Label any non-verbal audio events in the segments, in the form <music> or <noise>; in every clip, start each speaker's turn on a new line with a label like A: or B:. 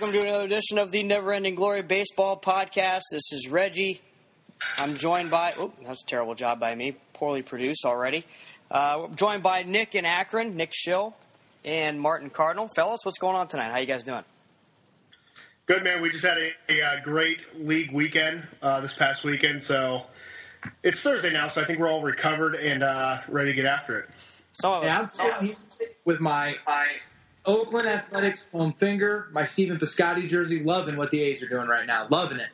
A: Welcome to another edition of the Never Ending Glory Baseball Podcast. This is Reggie. I'm joined by, oh, that was a terrible job by me, poorly produced already. Uh, joined by Nick in Akron, Nick Schill, and Martin Cardinal. Fellas, what's going on tonight? How you guys doing?
B: Good, man. We just had a, a, uh, great league weekend uh, this past weekend, so it's Thursday now, so I think we're all recovered and uh, ready to get after it.
C: Some of us. Yeah, I'm sitting with my, my Oakland Athletics home finger, my Stephen Piscotty jersey, loving what the A's are doing right now. Loving it.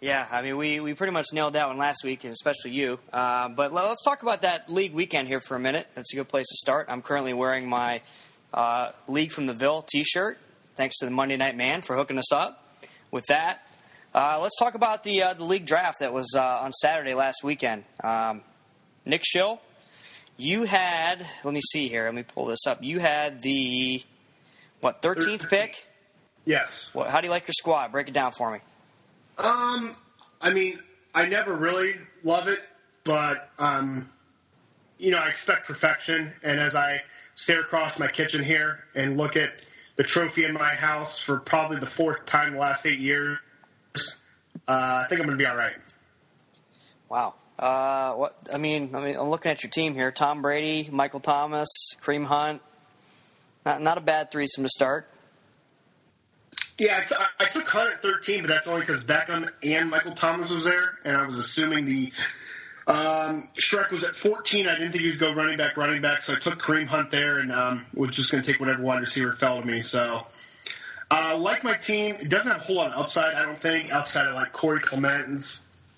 A: Yeah, I mean, we, we pretty much nailed that one last week, and especially you. Uh, but let's talk about that league weekend here for a minute. That's a good place to start. I'm currently wearing my uh, League from the Ville t shirt. Thanks to the Monday Night Man for hooking us up with that. Uh, let's talk about the, uh, the league draft that was uh, on Saturday last weekend. Um, Nick Schill, you had, let me see here, let me pull this up. You had the what thirteenth pick?
B: Yes.
A: What, how do you like your squad? Break it down for me.
B: Um, I mean, I never really love it, but um, you know, I expect perfection. And as I stare across my kitchen here and look at the trophy in my house for probably the fourth time in the last eight years, uh, I think I'm going to be all right.
A: Wow. Uh, what I mean, I mean, I'm looking at your team here: Tom Brady, Michael Thomas, Kareem Hunt, not, not a bad threesome to start.
B: Yeah, I took Hunt at 13, but that's only because Beckham and Michael Thomas was there, and I was assuming the um, Shrek was at 14. I didn't think he would go running back, running back, so I took Kareem Hunt there, and um, was just going to take whatever wide receiver fell to me. So, uh, like my team, it doesn't have a whole lot of upside, I don't think, outside of like Corey Clement and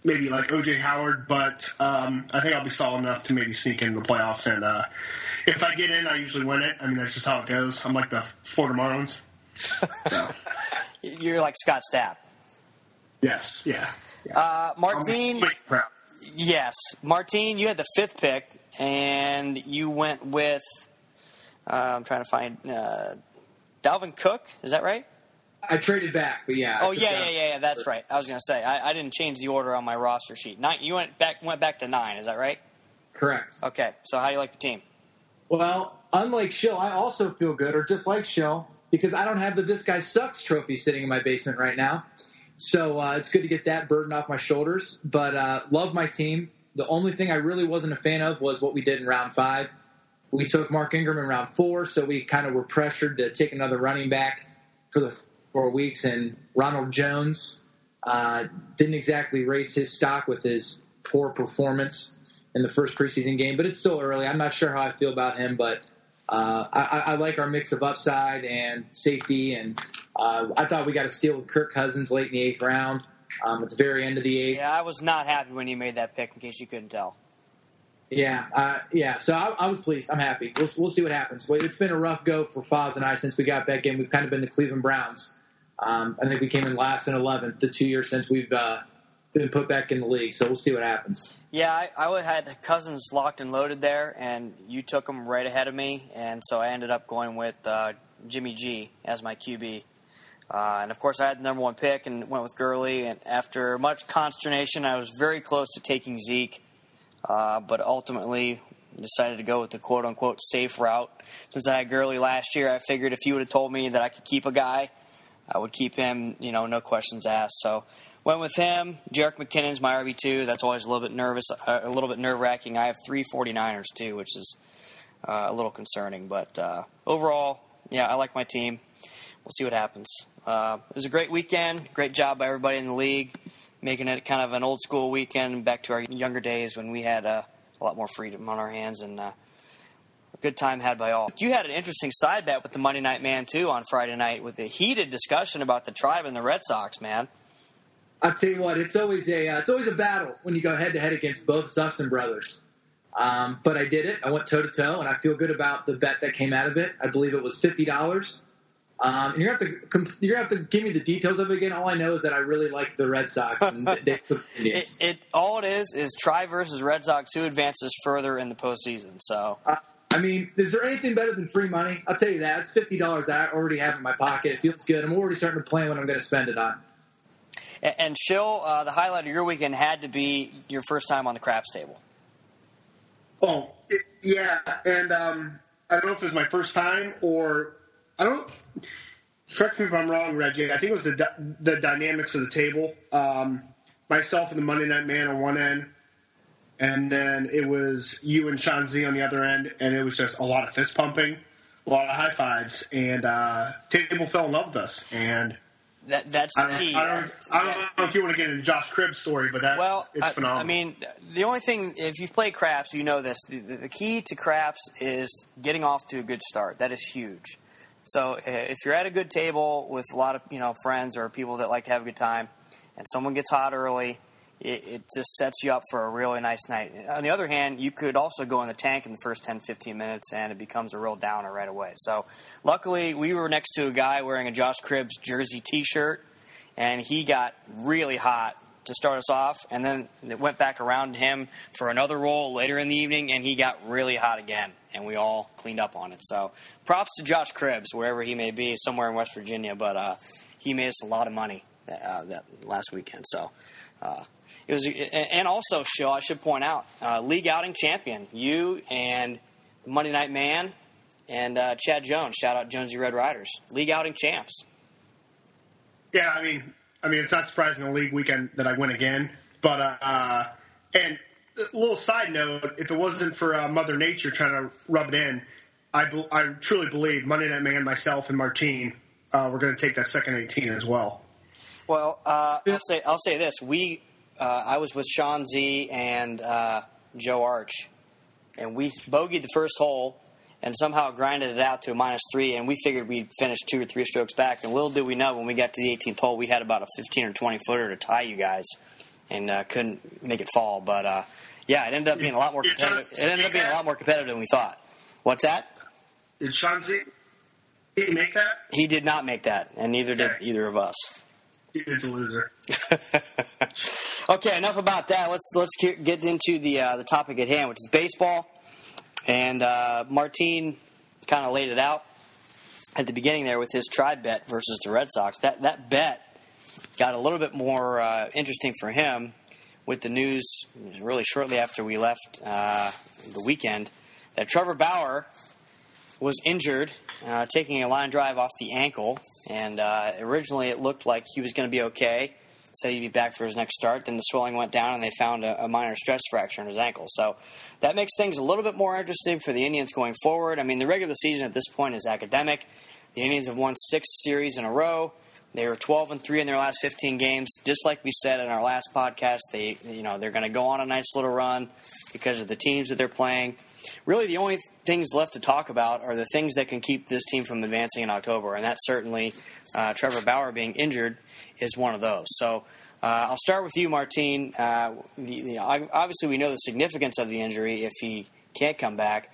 B: maybe like OJ Howard, but um, I think I'll be solid enough to maybe sneak into the playoffs and uh, if I get in, I usually win it. I mean, that's just how it goes. I'm like the Florida Marlins.
A: So. <laughs> You're like Scott Stapp.
B: Yes. Yeah.
A: yeah. Uh, Martine. Yes, Martine. You had the fifth pick, and you went with. Uh, I'm trying to find uh, Dalvin Cook. Is that right?
C: I traded back, but yeah.
A: Oh yeah, yeah, yeah, yeah. That's right. I was going to say I, I, didn't change the order on my roster sheet. Nine. You went back. Went back to nine. Is that right?
C: Correct.
A: Okay. So how do you like the team?
C: Well, unlike Schill, I also feel good, or just like Schill, because I don't have the "This Guy Sucks" trophy sitting in my basement right now. So uh, it's good to get that burden off my shoulders. But uh, love my team. The only thing I really wasn't a fan of was what we did in round five. We took Mark Ingram in round four, so we kind of were pressured to take another running back for the four weeks. And Ronald Jones uh, didn't exactly raise his stock with his poor performance in the first preseason game, but it's still early. I'm not sure how I feel about him, but uh, I, I, like our mix of upside and safety. And uh, I thought we got a steal with Kirk Cousins late in the eighth round. Um, at the very end of the eighth.
A: Yeah, I was not happy when you made that pick. In case you couldn't tell.
C: Yeah, uh, yeah. So I, I, was pleased. I'm happy. We'll, we'll see what happens. It's been a rough go for Foz and I since we got back in. We've kind of been the Cleveland Browns. Um, I think we came in last and 11th the two years since we've uh, been put back in the league. So we'll see what happens.
A: Yeah, I, I had Cousins locked and loaded there, and you took him right ahead of me, and so I ended up going with uh, Jimmy G as my QB. Uh, and of course, I had the number one pick and went with Gurley. And after much consternation, I was very close to taking Zeke, uh, but ultimately decided to go with the quote unquote safe route. Since I had Gurley last year, I figured if you would have told me that I could keep a guy, I would keep him, you know, no questions asked. So Went with him. Jerick McKinnon's my RB two. That's always a little bit nervous, uh, a little bit nerve wracking. I have three 49ers too, which is uh, a little concerning. But uh, overall, yeah, I like my team. We'll see what happens. Uh, it was a great weekend. Great job by everybody in the league, making it kind of an old school weekend back to our younger days when we had uh, a lot more freedom on our hands and uh, good time had by all. You had an interesting side bet with the Monday Night Man too on Friday night with a heated discussion about the tribe and the Red Sox, man.
C: I'll tell you what, it's always a uh, it's always a battle when you go head to head against both Zussman brothers. Um, but I did it. I went toe to toe, and I feel good about the bet that came out of it. I believe it was fifty dollars. Um, and you're gonna have to you're gonna have to give me the details of it again. All I know is that I really like the Red Sox and they took <laughs>
A: Indians. It, it, all it is is try versus Red Sox. Who advances further in the postseason? So.
C: Uh, I mean, is there anything better than free money? I'll tell you that. It's fifty dollars that I already have in my pocket. It feels good. I'm already starting to plan what I'm going to spend it on.
A: And, and Schill, uh, the highlight of your weekend had to be your first time on the craps table.
B: Oh, it, yeah, and um, I don't know if it was my first time or I don't. correct me if I'm wrong, Reggie. I think it was the the dynamics of the table. Um, myself and the Monday Night Man on one end, and then it was you and Sean Z on the other end, and it was just a lot of fist pumping, a lot of high fives, and uh, table fell in love with us. And
A: that, that's
B: I don't,
A: key.
B: I don't, I don't know if you want to get into Josh Cribbs' story, but that
A: Well,
B: it's
A: I,
B: phenomenal.
A: I mean, the only thing, if you've played craps, you know this. The, the key to craps is getting off to a good start. That is huge. So uh, if you're at a good table with a lot of you know friends or people that like to have a good time, and someone gets hot early, it, it just sets you up for a really nice night. On the other hand, you could also go in the tank in the first 10, 15 minutes, and it becomes a real downer right away. So luckily, we were next to a guy wearing a Josh Cribbs jersey T-shirt, and he got really hot to start us off, and then it went back around to him for another roll later in the evening, and he got really hot again, and we all cleaned up on it. So props to Josh Cribbs, wherever he may be, somewhere in West Virginia, but uh, he made us a lot of money uh, that last weekend. So uh, it was, and also, show I should point out, uh, league outing champion, you and Monday Night Man and uh, Chad Jones. Shout out Jonesy Red Riders, league outing champs.
B: Yeah, I mean, I mean, it's not surprising a league weekend that I win again. But uh, and a little side note: if it wasn't for uh, Mother Nature trying to rub it in, I be- I truly believe Monday Night Man, myself, and Martine uh, we're going to take that second eighteen as well.
A: Well, uh, I'll say I'll say this: we uh, I was with Sean Z and uh, Joe Arch, and we bogeyed the first hole and somehow grinded it out to a minus three, and we figured we'd finish two or three strokes back. And little did we know when we got to the 18th hole, we had about a 15 or 20 footer to tie you guys, and uh, couldn't make it fall. But uh, yeah, it ended up being a lot more competitive. It ended up being a lot more competitive than we thought. What's that?
B: Did Sean Z he make that?
A: He did not make that, and neither did either of us.
B: A loser. <laughs>
A: okay, enough about that. Let's let's get into the uh, the topic at hand, which is baseball. And uh, Martine kind of laid it out at the beginning there with his tribe bet versus the Red Sox. That that bet got a little bit more uh, interesting for him with the news really shortly after we left uh, the weekend that Trevor Bauer was injured, uh, taking a line drive off the ankle, and uh, originally it looked like he was going to be okay. Said he'd be back for his next start. Then the swelling went down, and they found a, a minor stress fracture in his ankle. So that makes things a little bit more interesting for the Indians going forward. I mean, the regular season at this point is academic. The Indians have won six series in a row. They were 12 and three in their last 15 games. Just like we said in our last podcast, they you know they're going to go on a nice little run because of the teams that they're playing. Really, the only things left to talk about are the things that can keep this team from advancing in October, and that's certainly uh, Trevor Bauer being injured is one of those. So. Uh, I'll start with you, Martine. Uh, the, the, obviously, we know the significance of the injury if he can't come back.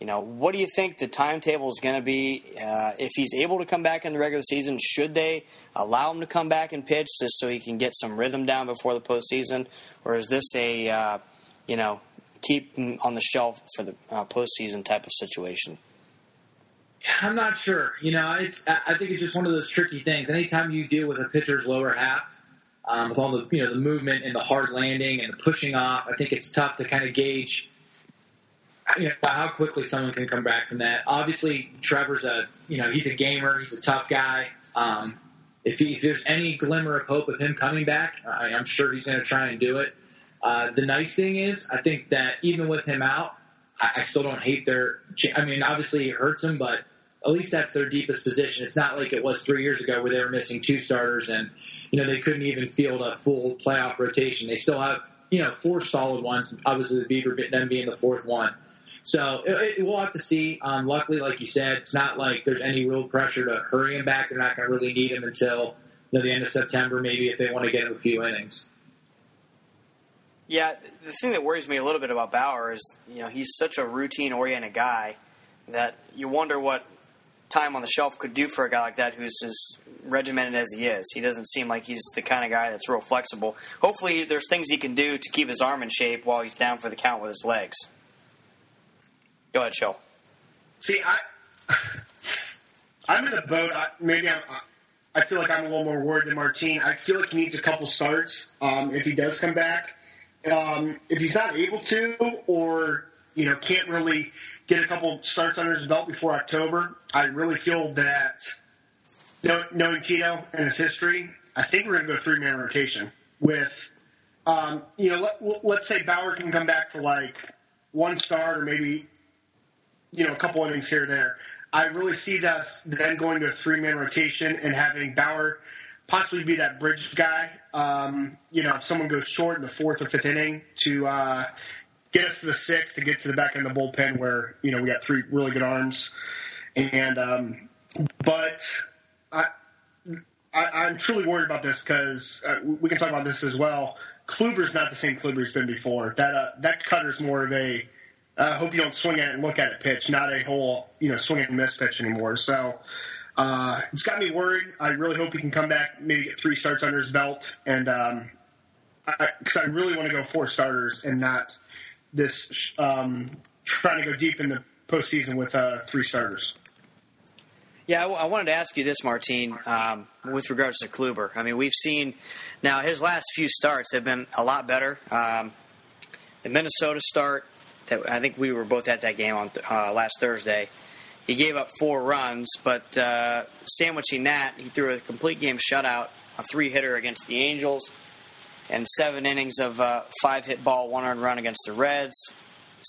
A: You know, what do you think the timetable is going to be? Uh, if he's able to come back in the regular season, should they allow him to come back and pitch just so he can get some rhythm down before the postseason, or is this a uh, you know keep on the shelf for the uh, postseason type of situation?
C: I'm not sure. You know, it's I think it's just one of those tricky things. Anytime you deal with a pitcher's lower half, um, with all the you know the movement and the hard landing and the pushing off, I think it's tough to kind of gauge you know how quickly someone can come back from that. Obviously, Trevor's a you know he's a gamer, he's a tough guy. Um, if, he, if there's any glimmer of hope of him coming back, I, I'm sure he's going to try and do it. Uh, the nice thing is, I think that even with him out, I, I still don't hate their. I mean, obviously it hurts them, but at least that's their deepest position. It's not like it was three years ago where they were missing two starters and you know they couldn't even field a full playoff rotation. They still have you know four solid ones. Obviously, the Beaver them being the fourth one. So it, it, we'll have to see. Um, luckily, like you said, it's not like there's any real pressure to hurry him back. They're not going to really need him until you know, the end of September, maybe if they want to get him a few innings.
A: Yeah, the thing that worries me a little bit about Bauer is, you know, he's such a routine-oriented guy that you wonder what time on the shelf could do for a guy like that who's as regimented as he is. He doesn't seem like he's the kind of guy that's real flexible. Hopefully, there's things he can do to keep his arm in shape while he's down for the count with his legs. Go ahead, Shell.
B: See, I, <laughs> I'm in a boat. I, maybe I'm. I feel like I'm a little more worried than Martine. I feel like he needs a couple starts um, if he does come back. Um, if he's not able to, or you know, can't really get a couple starts under his belt before October, I really feel that knowing Tito and his history, I think we're going to go three man rotation with, um, you know, let, let's say Bauer can come back for like one start or maybe, you know, a couple innings here or there. I really see us then going to a three man rotation and having Bauer possibly be that bridge guy. Um, you know, if someone goes short in the fourth or fifth inning to uh, get us to the sixth to get to the back end of the bullpen where you know we got three really good arms. And um, but I, I am truly worried about this because uh, we can talk about this as well. Kluber's not the same Kluber he's been before. That uh, that cutter's more of a I uh, hope you don't swing at it and look at it pitch, not a whole you know swing and miss pitch anymore. So uh, it's got me worried. I really hope he can come back, maybe get three starts under his belt, and um, I, I, really want to go four starters and not this um, trying to go deep in the postseason with uh, three starters.
A: Yeah, I, wanted to ask you this, Martine, um, with regards to Kluber. I mean, we've seen now his last few starts have been a lot better. Um, the Minnesota start, that I think we were both at that game on uh, last Thursday. He gave up four runs, but uh, sandwiching that, he threw a complete game shutout, a three hitter against the Angels, and seven innings of uh, five hit ball, one earned run against the Reds,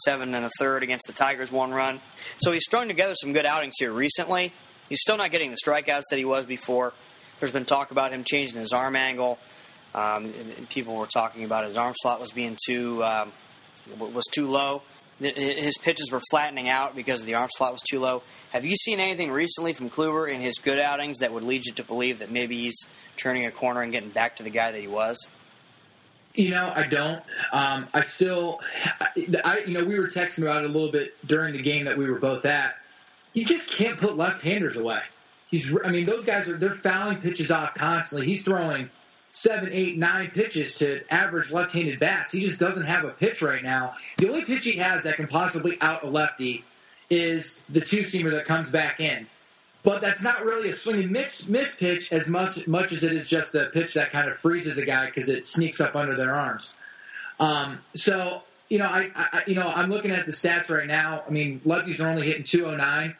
A: seven and a third against the Tigers, one run. So he's strung together some good outings here recently. He's still not getting the strikeouts that he was before. There's been talk about him changing his arm angle. Um, and, people were talking about his arm slot was being too um, was too low. His pitches were flattening out because the arm slot was too low. Have you seen anything recently from Kluber in his good outings that would lead you to believe that maybe he's turning a corner and getting back to the guy that he was?
C: You know, I don't. Um, I still, I, you know, we were texting about it a little bit during the game that we were both at. You just can't put left-handers away. He's, I mean, those guys are they're fouling pitches off constantly. He's throwing seven, eight, nine pitches to average left-handed bats. He just doesn't have a pitch right now. The only pitch he has that can possibly out a lefty is the two-seamer that comes back in. But that's not really a swing and mix miss pitch as much much as it is just a pitch that kind of freezes a guy because it sneaks up under their arms. Um, so you know, I, I you know I'm looking at the stats right now. I mean, lefties are only hitting 209.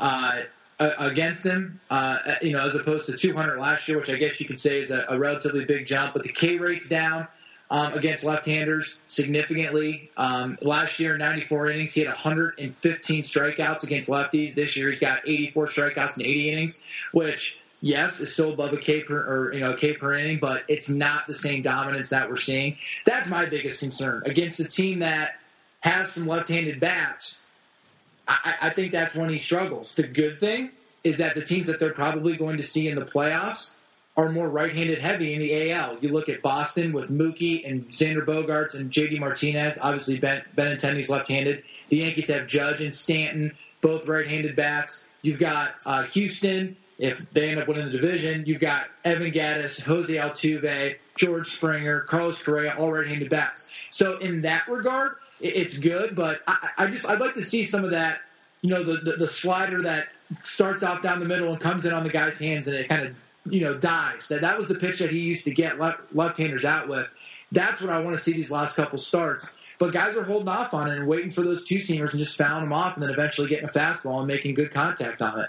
C: Uh, against him, uh, you know, as opposed to 200 last year, which I guess you could say is a, a relatively big jump. But the K rate's down um, against left-handers significantly. Um, last year, 94 innings, he had 115 strikeouts against lefties. This year, he's got 84 strikeouts in 80 innings, which yes, is still above a K per or you know a K per inning, but it's not the same dominance that we're seeing. That's my biggest concern against a team that has some left-handed bats I, I think that's when he struggles. The good thing is that the teams that they're probably going to see in the playoffs are more right-handed heavy in the AL. You look at Boston with Mookie and Xander Bogaerts and JD Martinez. Obviously, Ben Benintendi's left-handed. The Yankees have Judge and Stanton, both right-handed bats. You've got uh, Houston. If they end up winning the division, you've got Evan Gattis, Jose Altuve, George Springer, Carlos Correa, all right-handed bats. So in that regard, it's good, but I, I just I'd like to see some of that. You know, the, the the slider that starts off down the middle and comes in on the guy's hands and it kind of you know dives. That that was the pitch that he used to get left left-handers out with. That's what I want to see these last couple starts. But guys are holding off on it and waiting for those two seamers and just fouling them off and then eventually getting a fastball and making good contact on it.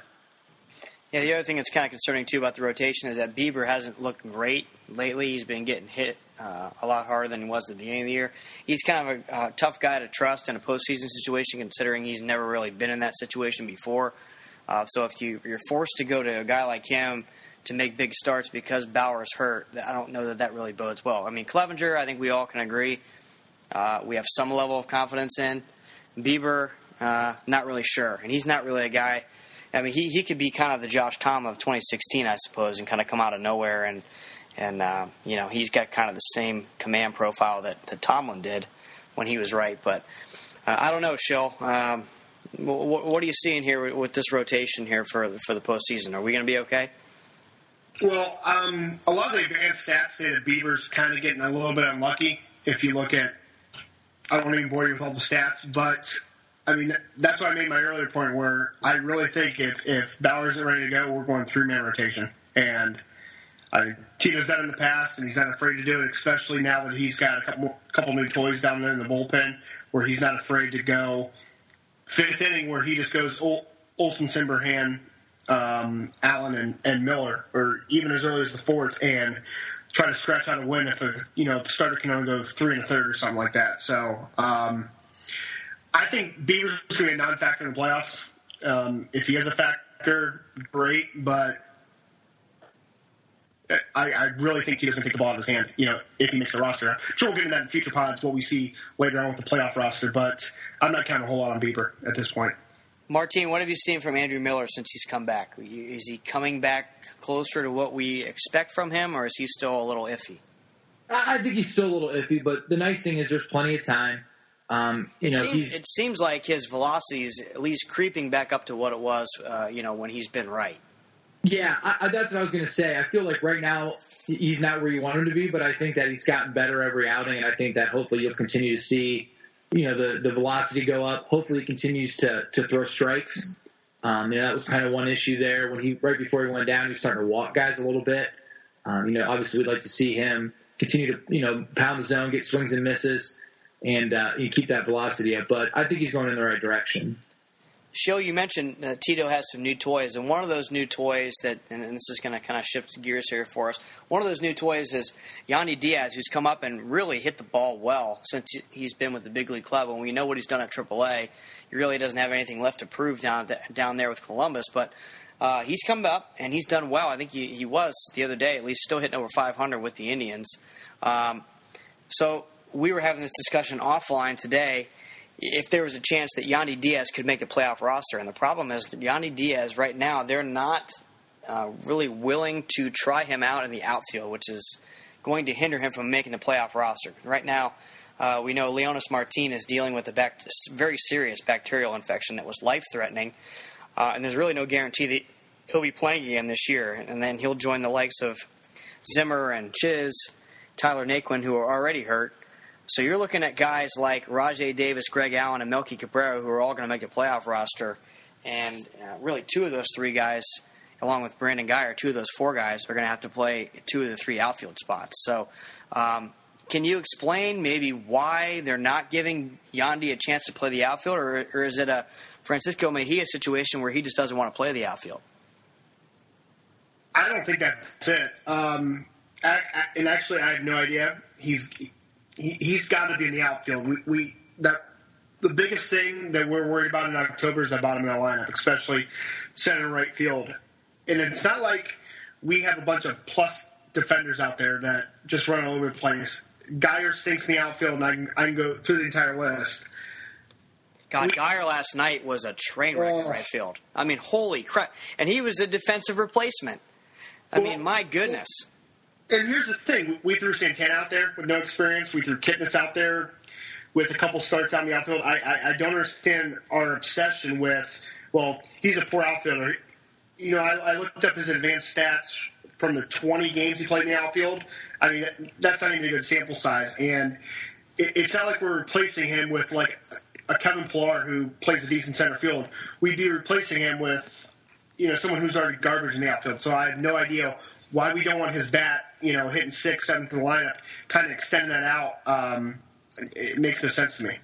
A: Yeah, the other thing that's kind of concerning too about the rotation is that Bieber hasn't looked great lately. He's been getting hit uh, a lot harder than he was at the beginning of the year. He's kind of a uh, tough guy to trust in a postseason situation, considering he's never really been in that situation before. Uh, so if you, you're forced to go to a guy like him to make big starts because Bauer's hurt, I don't know that that really bodes well. I mean, Clevinger, I think we all can agree uh, we have some level of confidence in. Bieber, uh, not really sure, and he's not really a guy I mean, he, he could be kind of the Josh Tom of 2016, I suppose, and kind of come out of nowhere. And, and uh, you know, he's got kind of the same command profile that, that Tomlin did when he was right. But uh, I don't know, Schill. Um, what, what, are you seeing here with this rotation here for, for the postseason? Are we going to be okay?
B: Well, um, a lot of the advanced stats say that Bieber's kind of getting a little bit unlucky. If you look at, I don't want to even bore you with all the stats, but I mean, that's why I made my earlier point where I really think if, if Bauer isn't ready to go, we're going three man rotation. And I, Tito's done in the past, and he's not afraid to do it, especially now that he's got a couple, couple new toys down there in the bullpen where he's not afraid to go fifth inning where he just goes Ol- Olson Cimber Hand um, Allen and, and Miller, or even as early as the fourth, and try to scratch out a win if a you know if the starter can only go three and a third or something like that. So um, I think Bieber's going to be a non-factor in the playoffs. Um, if he is a factor, great, but I, I really think he doesn't take the ball out of his hand. You know, if he makes the roster, I'm sure we'll get into that in future pods. What we see later on with the playoff roster, but I'm not counting a whole lot on Bieber at this point.
A: Martine, what have you seen from Andrew Miller since he's come back? Is he coming back closer to what we expect from him, or is he still a little iffy?
C: I think he's still a little iffy, but the nice thing is there's plenty of time. Um, you
A: it,
C: know,
A: seems, it seems like his velocity is at least creeping back up to what it was, uh, you know, when he's been right.
C: Yeah, I, that's what I was going to say. I feel like right now he's not where you want him to be, but I think that he's gotten better every outing, and I think that hopefully you'll continue to see, you know, the, the velocity go up. Hopefully he continues to, to throw strikes. Um, you know, that was kind of one issue there when he right before he went down, he was starting to walk guys a little bit. Um, you know, obviously we'd like to see him continue to you know pound the zone, get swings and misses, and uh, you keep that velocity up. But I think he's going in the right direction.
A: Show you mentioned uh, Tito has some new toys, and one of those new toys that, and, and this is going to kind of shift gears here for us. One of those new toys is Yandy Diaz, who's come up and really hit the ball well since he's been with the big league club, and we know what he's done at AAA. He really doesn't have anything left to prove down down there with Columbus, but uh, he's come up and he's done well. I think he, he was the other day, at least, still hitting over 500 with the Indians. Um, so we were having this discussion offline today if there was a chance that Yandy Diaz could make the playoff roster. And the problem is Yandy Diaz right now they're not uh, really willing to try him out in the outfield, which is going to hinder him from making the playoff roster. Right now, uh, we know Leonys Martin is dealing with a very serious bacterial infection that was life threatening, uh, and there's really no guarantee that he'll be playing again this year. And then he'll join the likes of Zimmer and Chiz, Tyler Naquin, who are already hurt. So you're looking at guys like Rajai Davis, Greg Allen, and Melky Cabrera, who are all going to make a playoff roster. And uh, really, two of those three guys, along with Brandon Guyer, two of those four guys are going to have to play two of the three outfield spots. So, um, can you explain maybe why they're not giving Yandy a chance to play the outfield, or, or is it a Francisco Mejia situation where he just doesn't want to play the outfield?
B: I don't think that's it. Um, I, I, and actually, I have no idea. He's he, has got to be in the outfield. We, we that the biggest thing that we're worried about in October is that bottom of the lineup, especially center and right field. And it's not like we have a bunch of plus defenders out there that just run all over the place. Guyer stinks in the outfield, and I can, I can go through the entire list.
A: God, we, Guyer last night was a train wreck in right oh. field. I mean, holy crap! And he was a defensive replacement. I well, mean, my goodness.
B: And here's the thing: we threw Santana out there with no experience. We threw Kipnis out there with a couple starts on the outfield. I, I, I don't understand our obsession with. Well, he's a poor outfielder. You know, I, I looked up his advanced stats from the 20 games he played in the outfield. I mean, that's not even a good sample size, and it, it's not like we're replacing him with like a Kevin Pillar who plays a decent center field. We'd be replacing him with, you know, someone who's already garbage in the outfield. So I have no idea why we don't want his bat, you know, hitting sixth, seventh in the lineup, kind of extending that out. Um, it makes no sense to me.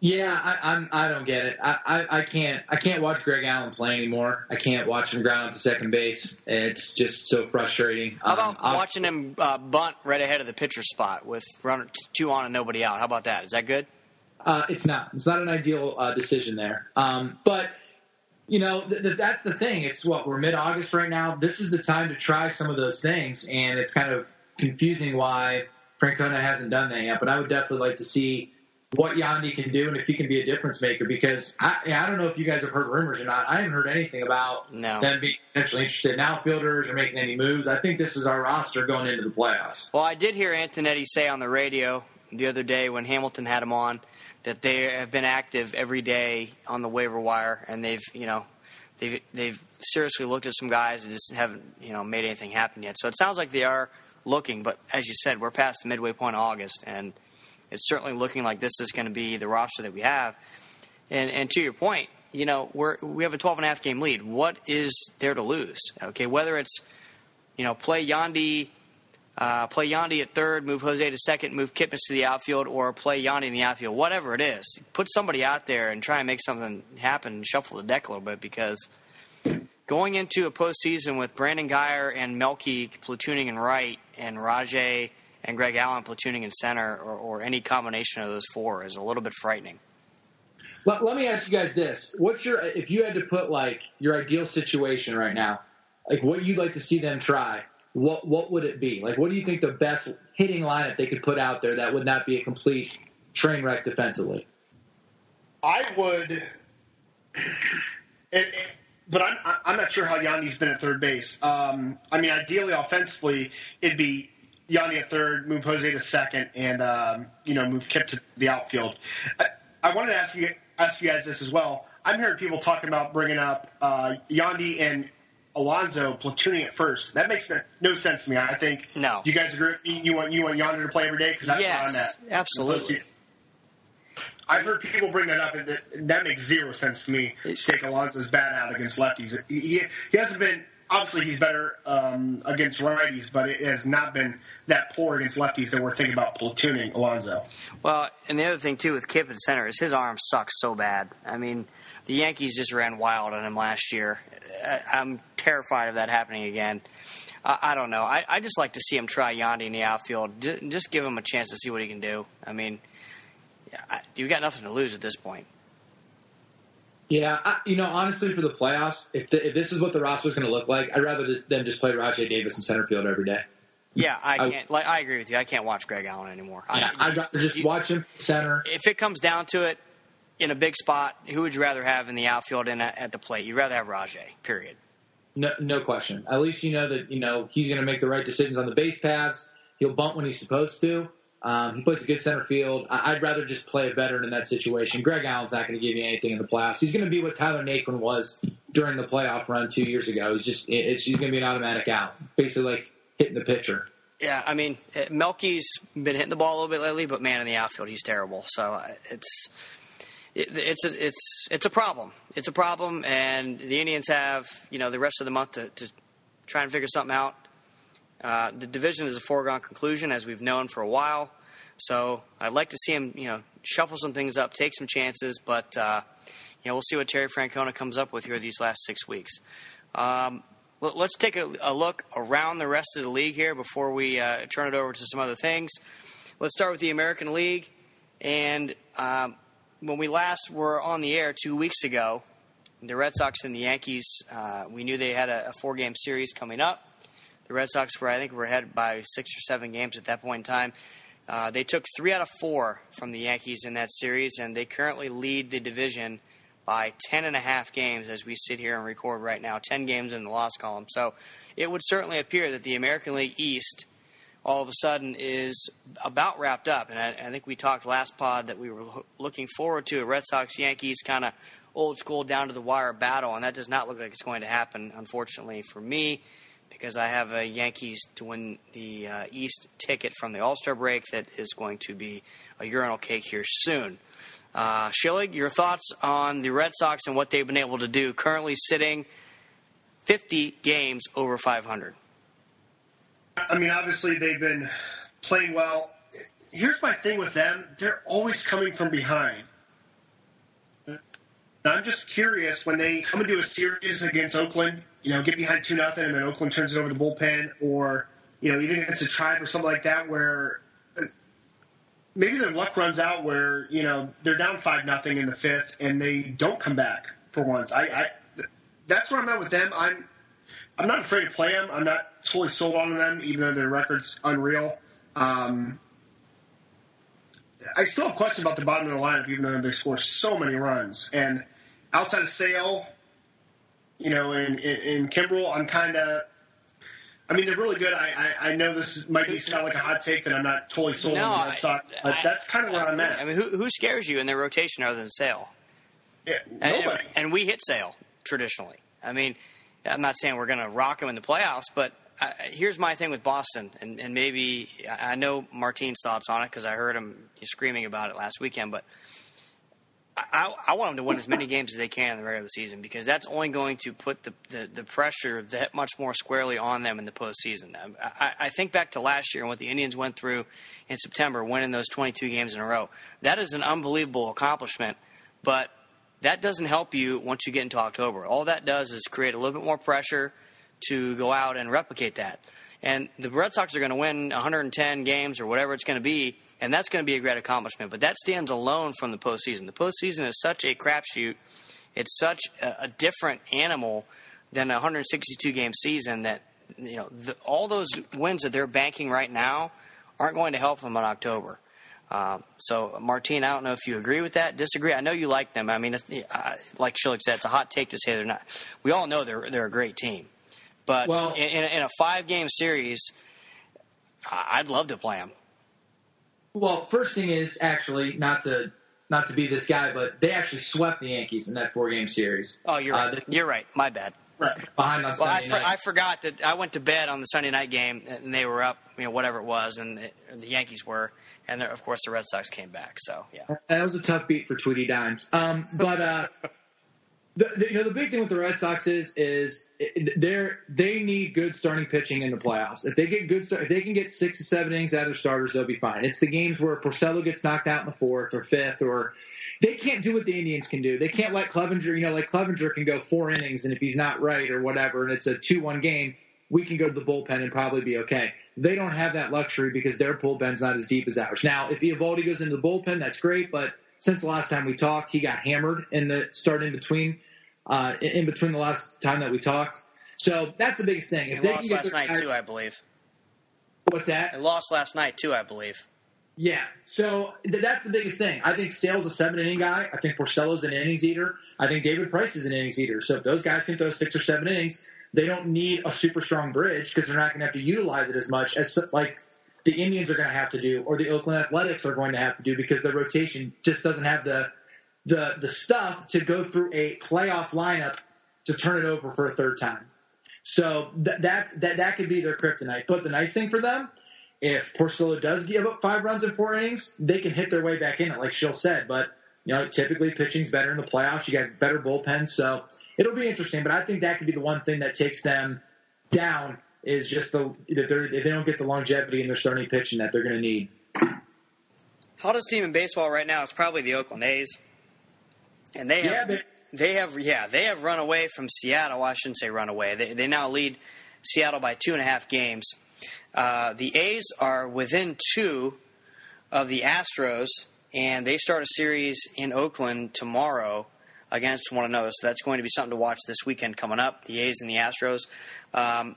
C: Yeah, I, I'm. I don't get it. I, I, I can't. I can't watch Greg Allen play anymore. I can't watch him ground to second base. It's just so frustrating.
A: How about um, watching him uh, bunt right ahead of the pitcher spot with runner two on and nobody out? How about that? Is that good?
C: Uh, it's not. It's not an ideal uh, decision there. Um, but you know, th- th- that's the thing. It's what we're mid August right now. This is the time to try some of those things, and it's kind of confusing why Francona hasn't done that yet. But I would definitely like to see what Yandy can do and if he can be a difference maker. Because I, I don't know if you guys have heard rumors or not. I haven't heard anything about
A: no.
C: them being potentially interested in outfielders or making any moves. I think this is our roster going into the playoffs.
A: Well, I did hear Antonetti say on the radio the other day when Hamilton had him on that they have been active every day on the waiver wire, and they've you know they've they've seriously looked at some guys and just haven't you know made anything happen yet. So it sounds like they are looking, but as you said, we're past the midway point of August, and it's certainly looking like this is going to be the roster that we have. And and to your point, you know we're we have a 12 and a half game lead. What is there to lose? Okay, whether it's you know play Yandy uh, play Yandy at third, move Jose to second, move Kipnis to the outfield, or play Yandy in the outfield. Whatever it is, put somebody out there and try and make something happen. and Shuffle the deck a little bit because going into a postseason with Brandon Guyer and Melky platooning in right and Rajai and Greg Allen platooning in center or, or any combination of those four is a little bit frightening.
C: Let, let me ask you guys this: What's your if you had to put like your ideal situation right now, like what you'd like to see them try? What what would it be? Like, what do you think the best hitting lineup they could put out there that would not be a complete train wreck defensively?
B: I would, it, it, but I'm I'm not sure how Yandy's been at third base. Um, I mean, ideally, offensively, it'd be Yandy at third, move Jose to second, and um, you know move Kip to the outfield. I, I wanted to ask you ask you guys this as well. I'm hearing people talking about bringing up uh, Yandy and Alonso platooning at first. That makes no sense to me. I think.
A: No.
B: Do you guys agree with me? You want you want Yandy to play every day because that's
A: yes,
B: where I'm at.
A: Absolutely.
B: I've heard people bring that up, and that, that makes zero sense to me. To take Alonso's bat out against lefties. He, he hasn't been. Obviously, he's better um, against righties, but it has not been that poor against lefties that we're thinking about platooning Alonso.
A: Well, and the other thing too with Kip in center is his arm sucks so bad. I mean, the Yankees just ran wild on him last year. I'm terrified of that happening again. I, I don't know. I, I just like to see him try Yandy in the outfield. Just give him a chance to see what he can do. I mean, you got nothing to lose at this point.
C: Yeah, I, you know, honestly, for the playoffs, if, the, if this is what the roster is going to look like, I'd rather than just play Rajai Davis in center field every day.
A: Yeah, I can't. I, like, I agree with you. I can't watch Greg Allen anymore.
C: Yeah, I, would rather just you, watch him center.
A: If it comes down to it, in a big spot, who would you rather have in the outfield and at the plate? You'd rather have Rajai. Period.
C: No, no question. At least you know that you know he's going to make the right decisions on the base paths. He'll bunt when he's supposed to. Um, he plays a good center field. I'd rather just play a veteran in that situation. Greg Allen's not going to give you anything in the playoffs. He's going to be what Tyler Naquin was during the playoff run two years ago. He's just it's, he's going to be an automatic out, basically like hitting the pitcher.
A: Yeah, I mean, Melky's been hitting the ball a little bit lately, but man, in the outfield, he's terrible. So uh, it's it, it's a, it's it's a problem. It's a problem, and the Indians have you know the rest of the month to, to try and figure something out. Uh, the division is a foregone conclusion, as we've known for a while. So I'd like to see him, you know, shuffle some things up, take some chances, but uh, you know, we'll see what Terry Francona comes up with here these last six weeks. Um, let's take a, a, look around the rest of the league here before we uh, turn it over to some other things. Let's start with the American League, and um, when we last were on the air two weeks ago, the Red Sox and the Yankees, uh, we knew they had a, a four game series coming up. The Red Sox were, I think, were ahead by six or seven games at that point in time. Uh, they took three out of four from the Yankees in that series, and they currently lead the division by ten and a half games as we sit here and record right now. Ten games in the loss column. So it would certainly appear that the American League East all of a sudden is about wrapped up. And I, I think we talked last pod that we were looking forward to a Red Sox Yankees kind of old school down to the wire battle, and that does not look like it's going to happen, unfortunately for me, because I have a Yankees to win the uh, East ticket from the All Star break that is going to be a urinal cake here soon. Uh, Schilling, your thoughts on the Red Sox and what they've been able to do, currently sitting 50 games over 500.
B: I mean, obviously they've been playing well. Here's my thing with them: they're always coming from behind. I'm just curious when they come into a series against Oakland, you know, get behind two nothing, and then Oakland turns it over the bullpen, or you know, even against a tribe or something like that, where uh, maybe their luck runs out, where you know they're down five nothing in the fifth, and they don't come back for once. I, I that's where I'm at with them. I'm I'm not afraid to play them. I'm not totally sold on them, even though their record's unreal. Um, I still have questions about the bottom of the lineup, even though they score so many runs. And outside of Sale, you know, and, in Kimbrel, I'm kind of. I mean, they're really good. I, I, I know this might be sound like a hot take that I'm not totally sold no, on the Red Sox, but I, that's kind of where I'm at.
A: I mean, who, who scares you in their rotation other than Sale?
B: Yeah, nobody.
A: And, and we hit Sale traditionally. I mean, I'm not saying we're going to rock them in the playoffs, but uh, here's my thing with Boston, and, and maybe I know Martine's thoughts on it because I heard him screaming about it last weekend. But I, I, want them to win as many games as they can in the regular season because that's only going to put the, the, the pressure that much more squarely on them in the postseason. I, I think back to last year and what the Indians went through in September, winning those 22 games in a row. That is an unbelievable accomplishment, but that doesn't help you once you get into October. All that does is create a little bit more pressure to go out and replicate that. And the Red Sox are going to win 110 games or whatever it's going to be, and that's going to be a great accomplishment. But that stands alone from the postseason. The postseason is such a crapshoot. It's such a, a different animal than a 162 game season that you know the, all those wins that they're banking right now aren't going to help them in October. Uh, so, Martine, I don't know if you agree with that, disagree. I know you like them. I mean, uh, like Schilling said, it's a hot take to say they're not. We all know they're they're a great team, but well, in, in a five game series, I'd love to play them.
C: Well, first thing is actually not to not to be this guy, but they actually swept the Yankees in that four game series.
A: Oh, you're right. Uh, they, you're right. My bad.
C: Right. Behind on well, Sunday
A: I, night. I forgot that I went to bed on the Sunday night game and they were up, you know, whatever it was, and it, the Yankees were, and of course the Red Sox came back. So yeah,
C: that was a tough beat for Tweety Dimes. Um, but uh, <laughs> the, the, you know the big thing with the Red Sox is is they they need good starting pitching in the playoffs. If they get good, if they can get six to seven innings out of their starters, they'll be fine. It's the games where Porcello gets knocked out in the fourth or fifth or they can't do what the Indians can do. They can't let Clevinger, you know, like Clevinger can go four innings, and if he's not right or whatever, and it's a two-one game, we can go to the bullpen and probably be okay. They don't have that luxury because their bullpen's not as deep as ours. Now, if Eovaldi goes into the bullpen, that's great, but since the last time we talked, he got hammered in the start in between, uh, in between the last time that we talked. So that's the biggest thing.
A: If they lost last night guys, too, I believe.
C: What's that?
A: They lost last night too, I believe.
C: Yeah, so th- that's the biggest thing. I think Sale's a seven inning guy. I think Porcello's an innings eater. I think David Price is an innings eater. So if those guys can throw six or seven innings, they don't need a super strong bridge because they're not going to have to utilize it as much as like the Indians are going to have to do or the Oakland Athletics are going to have to do because the rotation just doesn't have the the the stuff to go through a playoff lineup to turn it over for a third time. So th- that that that could be their kryptonite. But the nice thing for them if Porcello does give up five runs in four innings, they can hit their way back in it, like Schill said. But you know, typically pitching's better in the playoffs. You got better bullpens, so it'll be interesting. But I think that could be the one thing that takes them down is just the if, if they don't get the longevity in their starting pitching that they're going to need.
A: Hottest team in baseball right now is probably the Oakland A's, and they have. Yeah, they, they have yeah they have run away from Seattle. I shouldn't say run away. They they now lead Seattle by two and a half games. Uh, the A's are within two of the Astros, and they start a series in Oakland tomorrow against one another. So that's going to be something to watch this weekend coming up. The A's and the Astros. Um,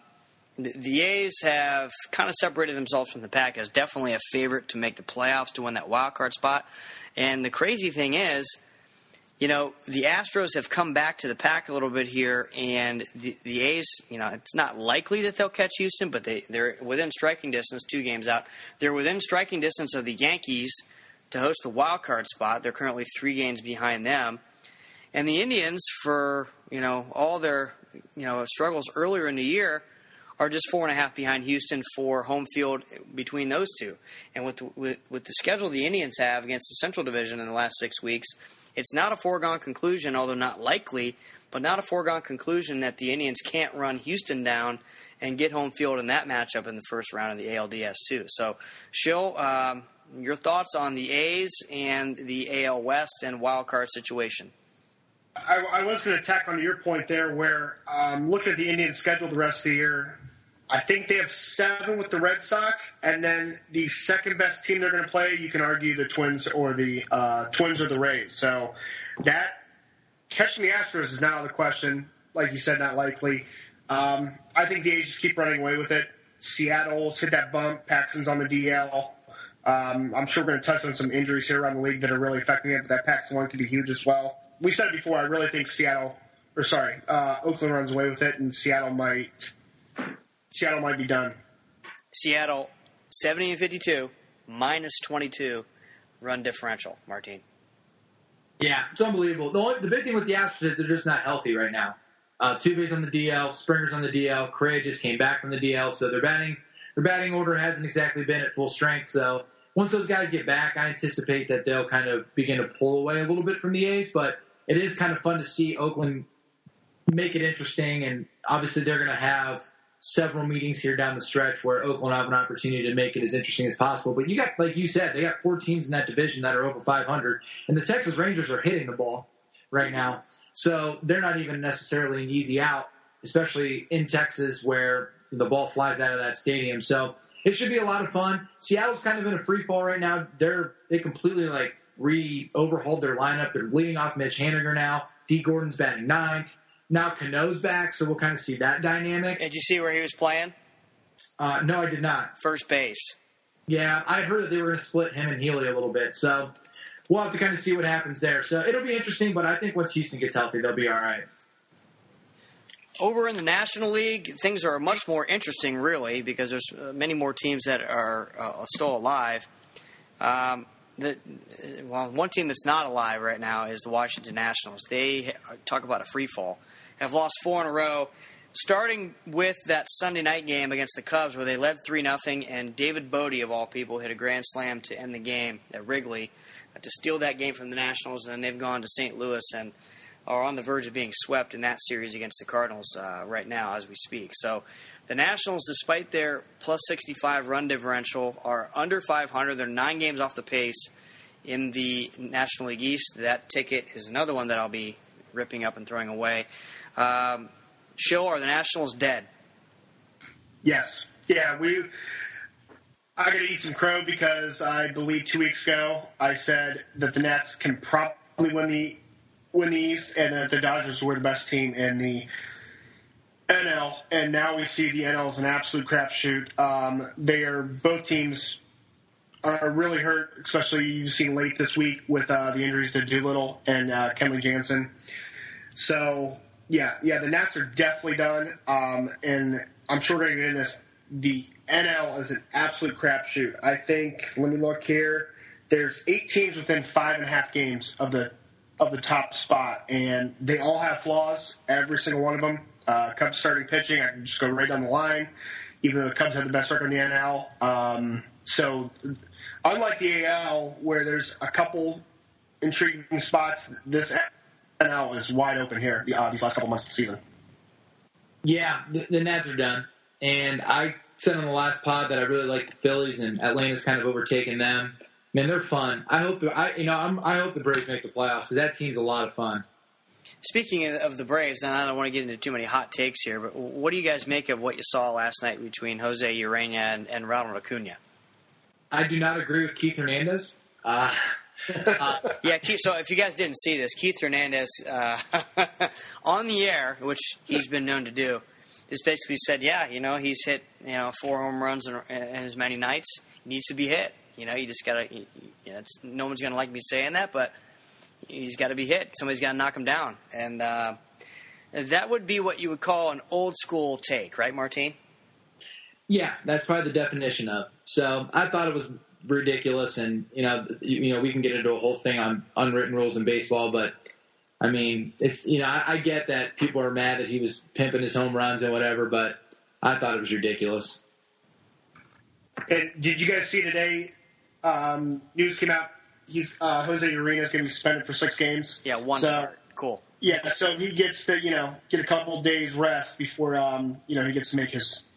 A: the, A's have kind of separated themselves from the pack as definitely a favorite to make the playoffs to win that wild card spot. And the crazy thing is, you know, the Astros have come back to the pack a little bit here, and the, the A's, you know, it's not likely that they'll catch Houston, but they, they're within striking distance, two games out. They're within striking distance of the Yankees to host the wild card spot. They're currently three games behind them. And the Indians, for, you know, all their, you know, struggles earlier in the year, are just four and a half behind Houston for home field between those two. And with the, with, with the schedule the Indians have against the Central Division in the last six weeks – it's not a foregone conclusion, although not likely, but not a foregone conclusion that the Indians can't run Houston down and get home field in that matchup in the first round of the ALDS too. So, Schill, um, your thoughts on the A's and the AL West and wild card situation?
B: I, I was going to tack on your point there, where um, looking at the Indians' schedule the rest of the year, I think they have seven with the Red Sox, and then the second best team they're going to play, you can argue the Twins or the uh, Twins or the Rays. So that catching the Astros is now the question. Like you said, not likely. Um, I think the A's just keep running away with it. Seattle's hit that bump. Paxton's on the DL. Um, I'm sure we're going to touch on some injuries here around the league that are really affecting it, but that Paxton one could be huge as well. We said it before. I really think Seattle, or sorry, uh, Oakland runs away with it, and Seattle might Seattle might be done.
A: Seattle, 70 and 52, minus 22 run differential, Martine.
C: Yeah, it's unbelievable. The, only, the big thing with the Astros is they're just not healthy right now. Uh, Tuve's on the DL, Springer's on the DL, Correa just came back from the DL, so their batting their batting order hasn't exactly been at full strength. So once those guys get back, I anticipate that they'll kind of begin to pull away a little bit from the A's. But it is kind of fun to see Oakland make it interesting, and obviously they're going to have several meetings here down the stretch where Oakland have an opportunity to make it as interesting as possible. But you got, like you said, they got four teams in that division that are over 500, and the Texas Rangers are hitting the ball. right now. So they're not even necessarily an easy out, especially in Texas where the ball flies out of that stadium. So it should be a lot of fun. Seattle's kind of in a free fall right now. They're they completely like re overhauled their lineup. They're leading off Mitch Haniger now. Dee Gordon's batting ninth. Now Cano's back, so we'll kind of see that dynamic.
A: Did you see where he was playing?
C: Uh, no, I did not.
A: First base.
C: Yeah, I heard that they were going to split him and Healy a little bit. So we'll have to kind of see what happens there. So it'll be interesting, but I think once Houston gets healthy, they'll be all right.
A: Over in the National League, things are much more interesting, really, because there's uh, many more teams that are uh, still alive. Um, the, well, one team that's not alive right now is the Washington Nationals. They talk about a free fall. Have lost four in a row, starting with that Sunday night game against the Cubs, where they led three nothing, and David Bote of all people hit a grand slam to end the game at Wrigley uh, to steal that game from the Nationals, and then they've gone to St. Louis and are on the verge of being swept in that series against the Cardinals uh, right now as we speak. So the Nationals, despite their plus 65 run differential, are under 500. They're nine games off the pace in the National League East. That ticket is another one that I'll be ripping up and throwing away. Um, are the Nationals dead?
B: Yes. Yeah, we. I got to eat some crow because I believe two weeks ago I said that the Nats can probably win the win the East and that the Dodgers were the best team in the NL. And now we see the NL as an absolute crapshoot. Um, they are both teams are really hurt, especially you've seen late this week with uh, the injuries to Doolittle and uh, Kenley Jansen. So yeah, yeah, the Nats are definitely done. Um, and I'm sure going to get into this. The NL is an absolute crapshoot. I think. Let me look here. There's eight teams within five and a half games of the of the top spot, and they all have flaws. Every single one of them. Uh, Cubs starting pitching, I can just go right down the line. Even though the Cubs have the best record in the NL, um, so unlike the AL where there's a couple intriguing spots, this NL is wide open here uh, these last couple months of the season.
C: Yeah, the, the Nats are done, and I said on the last pod that I really like the Phillies, and Atlanta's kind of overtaken them. Man, they're fun. I hope I you know I'm, I hope the Braves make the playoffs because that team's a lot of fun.
A: Speaking of the Braves, and I don't want to get into too many hot takes here, but what do you guys make of what you saw last night between Jose Urena and, and Ronald Acuna?
C: I do not agree with Keith Hernandez. Uh, <laughs>
A: uh, yeah, Keith, so if you guys didn't see this, Keith Hernandez uh, <laughs> on the air, which he's been known to do, just basically said, yeah, you know, he's hit you know four home runs in, in as many nights. He needs to be hit. You know, you just gotta. You know, no one's gonna like me saying that, but he's got to be hit. Somebody's got to knock him down, and uh, that would be what you would call an old school take, right, Martine?
C: Yeah, that's probably the definition of. So I thought it was ridiculous, and you know, you, you know, we can get into a whole thing on unwritten rules in baseball, but I mean, it's you know, I, I get that people are mad that he was pimping his home runs and whatever, but I thought it was ridiculous.
B: And did you guys see today? Um, news came out. He's uh, Jose is going to be suspended for six games.
A: Yeah, one so, start. Cool.
B: Yeah, so he gets to you know get a couple days rest before um, you know he gets to make his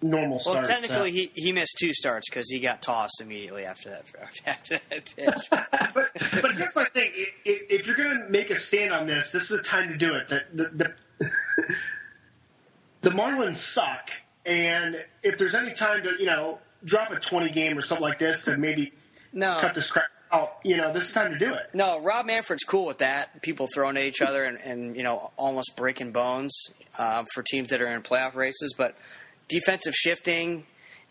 B: normal start.
A: well,
B: start.
A: technically, so. he, he missed two starts because he got tossed immediately after that <laughs> after that pitch. <laughs>
B: but but here's my thing: if, if you're going to make a stand on this, this is the time to do it. The the, the, <laughs> the Marlins suck, and if there's any time to you know drop a 20 game or something like this to maybe
A: no.
B: cut this crap out, you know, this is time to do it.
A: No, Rob Manfred's cool with that. People throwing at each other and, and you know almost breaking bones uh, for teams that are in playoff races, but defensive shifting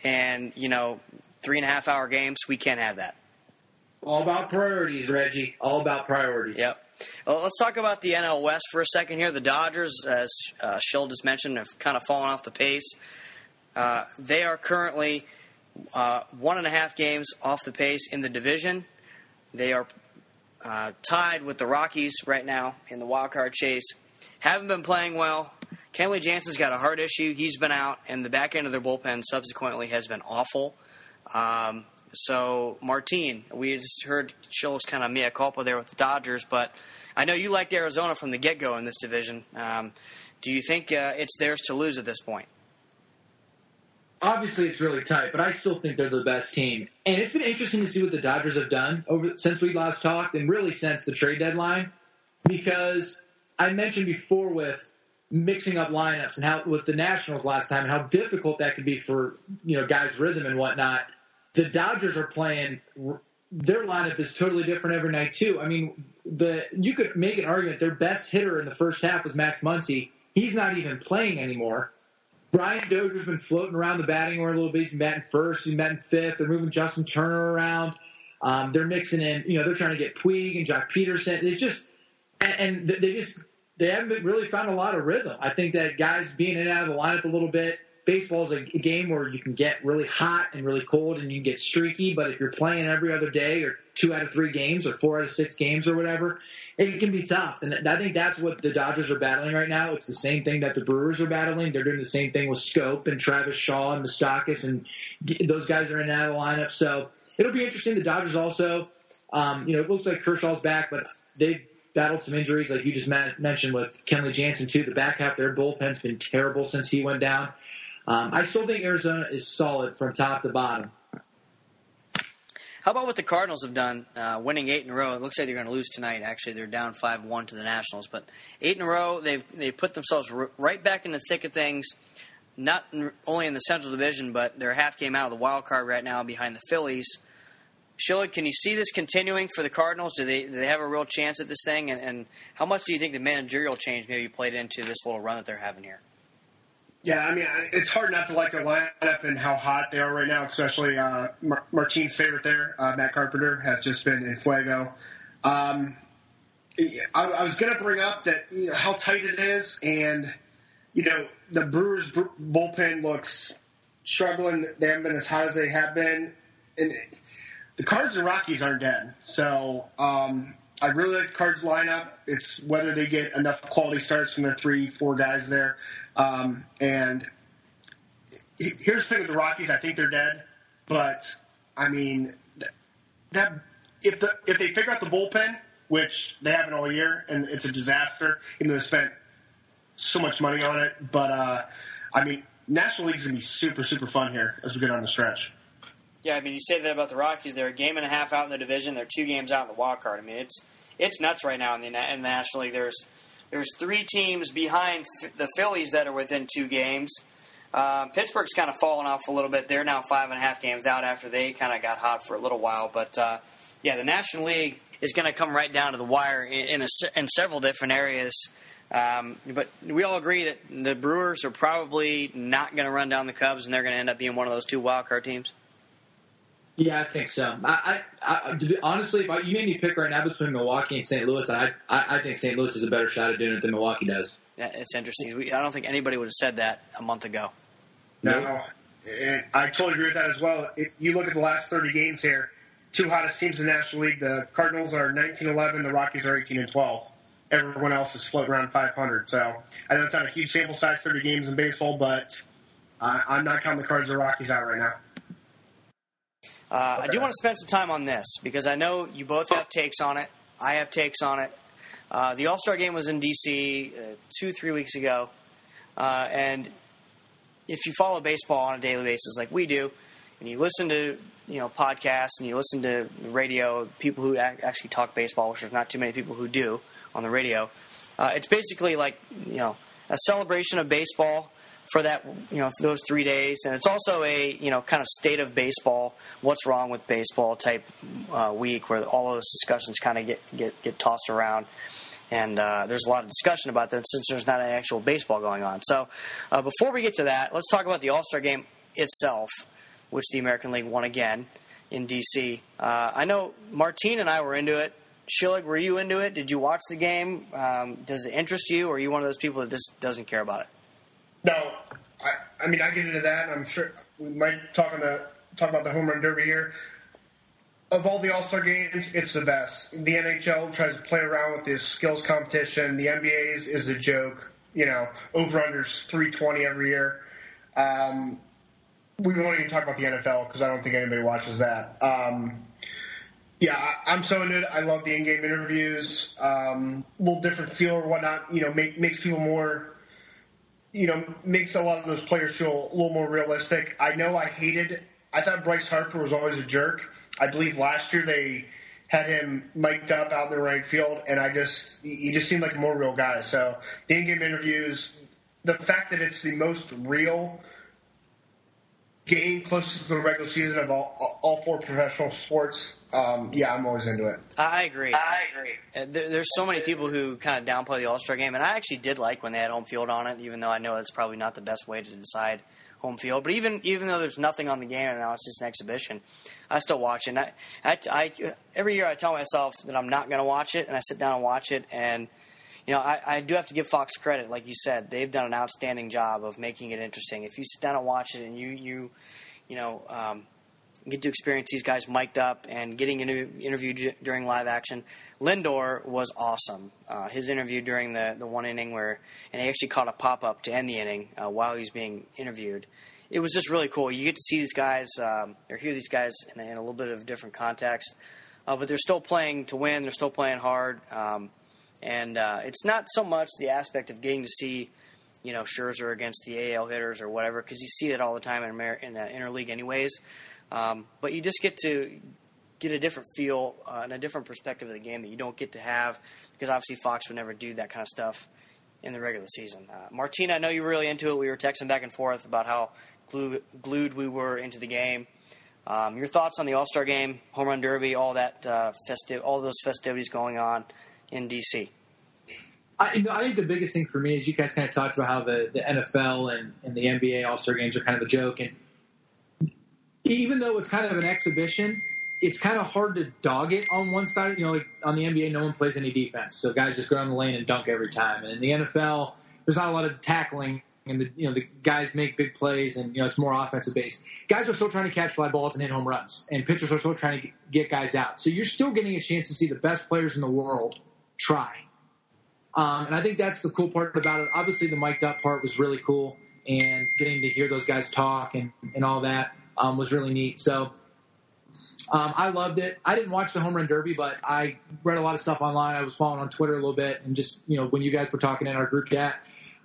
A: and you know three and a half hour games. We can't have that.
C: All about priorities, Reggie. All about priorities.
A: Yep. Well, let's talk about the NL West for a second here. The Dodgers, as uh, Schill just mentioned, have kind of fallen off the pace. Uh, they are currently uh, one and a half games off the pace in the division. They are uh, tied with the Rockies right now in the wild card chase. Haven't been playing well. Kenley Jansen's got a heart issue. He's been out, and the back end of their bullpen subsequently has been awful. Um, so, Martine, we just heard Schill's kind of mea culpa there with the Dodgers, but I know you liked Arizona from the get go in this division. Um, do you think uh, it's theirs to lose at this point?
C: Obviously, it's really tight, but I still think they're the best team. And it's been interesting to see what the Dodgers have done over since we last talked, and really since the trade deadline. because I mentioned before with mixing up lineups and how with the Nationals last time and how difficult that could be for you know guys rhythm and whatnot. The Dodgers are playing their lineup is totally different every night too. I mean, the you could make an argument their best hitter in the first half was Max Muncy. He's not even playing anymore. Brian Dozier's been floating around the batting order a little bit. He's been batting first. He's batting fifth. They're moving Justin Turner around. Um, they're mixing in, you know, they're trying to get Puig and Joc Pederson. It's just, and, and they just, they haven't really found a lot of rhythm. I think that guys being in and out of the lineup a little bit, baseball is a game where you can get really hot and really cold and you can get streaky. But if you're playing every other day or two out of three games or four out of six games or whatever, it can be tough. And I think that's what the Dodgers are battling right now. It's the same thing that the Brewers are battling. They're doing the same thing with Schoop and Travis Shaw and Moustakas, and those guys are in and out of the lineup. So it'll be interesting. The Dodgers also, um, you know, it looks like Kershaw's back, but they've battled some injuries, like you just mentioned with Kenley Jansen too. The back half their bullpen's been terrible since he went down. Um, I still think Arizona is solid from top to bottom.
A: How about what the Cardinals have done, uh, winning eight in a row? It looks like they're going to lose tonight. Actually, they're down five one to the Nationals, but eight in a row. They've they put themselves r- right back in the thick of things. Not only in the Central Division, but they're half game out of the wild card right now behind the Phillies. Shillig, can you see this continuing for the Cardinals? Do they do they have a real chance at this thing? And, and how much do you think the managerial change maybe played into this little run that they're having here?
B: Yeah, I mean, it's hard not to like their lineup and how hot they are right now, especially uh, Mar- Martine's favorite there, uh, Matt Carpenter, has just been in fuego. Um, I, I was going to bring up that you know how tight it is, and you know the Brewers bullpen looks struggling. They haven't been as hot as they have been, and the Cards and Rockies aren't dead. So um, I really like the Cards lineup. It's whether they get enough quality starts from their three, four guys there. Um, and here's the thing with the Rockies: I think they're dead, but I mean that if the if they figure out the bullpen, which they haven't all year, and it's a disaster, even though they spent so much money on it. But uh, I mean, National League's gonna be super super fun here as we get on the stretch.
A: Yeah, I mean, you say that about the Rockies. They're a game and a half out in the division. They're two games out in the wild card. I mean, it's it's nuts right now in the, in the National League. There's there's three teams behind the Phillies that are within two games. Uh, Pittsburgh's kind of fallen off a little bit. They're now five and a half games out after they kind of got hot for a little while. But uh, yeah, the National League is going to come right down to the wire in, a, in several different areas. Um, but we all agree that the Brewers are probably not going to run down the Cubs, and they're going to end up being one of those two wild card teams.
C: Yeah, I think so. I, I, I be, honestly, if I, you made me pick right now between Milwaukee and St. Louis, I, I, I think St. Louis is a better shot at doing it than Milwaukee does.
A: Yeah, it's interesting. We, I don't think anybody would have said that a month ago.
B: No, I totally agree with that as well. If you look at the last 30 games here, two hottest teams in the National League. The Cardinals are 19-11, the Rockies are 18 and 12. Everyone else is floating around 500. So I know it's not a huge sample size, 30 games in baseball, but uh, I'm not counting the Cards or Rockies out right now.
A: Uh, okay. I do want to spend some time on this because I know you both have takes on it. I have takes on it. Uh, the All Star game was in D.C. Uh, two, three weeks ago, uh, and if you follow baseball on a daily basis like we do, and you listen to you know podcasts and you listen to radio, people who actually talk baseball, which there's not too many people who do on the radio, uh, it's basically like you know a celebration of baseball for that you know those three days, and it's also a you know kind of state of baseball, what's wrong with baseball type uh, week where all those discussions kind of get get get tossed around. And uh, there's a lot of discussion about that since there's not an actual baseball going on. So, uh, before we get to that, let's talk about the All Star game itself, which the American League won again in DC. Uh, I know Martine and I were into it. Shillig, were you into it? Did you watch the game? Um, does it interest you, or are you one of those people that just doesn't care about it?
B: No, I, I mean I get into that. And I'm sure we might talk on the talk about the home run derby here. Of all the All Star games, it's the best. The NHL tries to play around with this skills competition. The NBA is, a joke. You know, over unders 320 every year. Um, we won't even talk about the NFL because I don't think anybody watches that. Um, yeah, I, am so into it. I love the in-game interviews. Um, a little different feel or whatnot. You know, make, makes people more you know, makes a lot of those players feel a little more realistic. I know I hated. I thought Bryce Harper was always a jerk. I believe last year they had him mic'd up out in the right field, and I just he just seemed like a more real guy. So the in-game interviews, the fact that it's the most real game closest to the regular season of all, all four professional sports, um, yeah, I'm always into it.
A: I agree.
D: I agree.
A: Uh, There, there's so many people who kind of downplay the All Star game, and I actually did like when they had home field on it, even though I know that's probably not the best way to decide home field. But even even though there's nothing on the game and now it's just an exhibition, I still watch it. And I, I, I every year I tell myself that I'm not going to watch it, and I sit down and watch it, and you know I, I do have to give Fox credit, like you said, they've done an outstanding job of making it interesting. If you sit down and watch it, and you you you know. Um, get to experience these guys mic'd up and getting inter- interviewed during live action. Lindor was awesome. Uh, his interview during the, the one inning where, and he actually caught a pop up to end the inning uh, while he was being interviewed. It was just really cool. You get to see these guys um, or hear these guys in a, in a little bit of different context, uh, but they're still playing to win. They're still playing hard, um, and uh, it's not so much the aspect of getting to see you know Scherzer against the AL hitters or whatever, because you see that all the time in, Amer- in the interleague, anyways. Um, but you just get to get a different feel uh, and a different perspective of the game that you don't get to have because obviously Fox would never do that kind of stuff in the regular season. Uh, Martina, I know you were really into it. We were texting back and forth about how glue, glued we were into the game. Um, your thoughts on the All Star Game, Home Run Derby, all that uh, festive, all those festivities going on in DC.
C: I, I think the biggest thing for me is you guys kind of talked about how the, the NFL and, and the NBA All Star games are kind of a joke, and even though it's kind of an exhibition, it's kind of hard to dog it on one side. You know, like on the NBA, no one plays any defense, so guys just go down the lane and dunk every time. And in the NFL, there's not a lot of tackling, and the you know the guys make big plays, and you know it's more offensive based. Guys are still trying to catch fly balls and hit home runs, and pitchers are still trying to get guys out. So you're still getting a chance to see the best players in the world try. Um, and I think that's the cool part about it. Obviously, the mic'd up part was really cool, and getting to hear those guys talk and, and all that um, was really neat. So um, I loved it. I didn't watch the home run derby, but I read a lot of stuff online. I was following on Twitter a little bit, and just you know when you guys were talking in our group chat,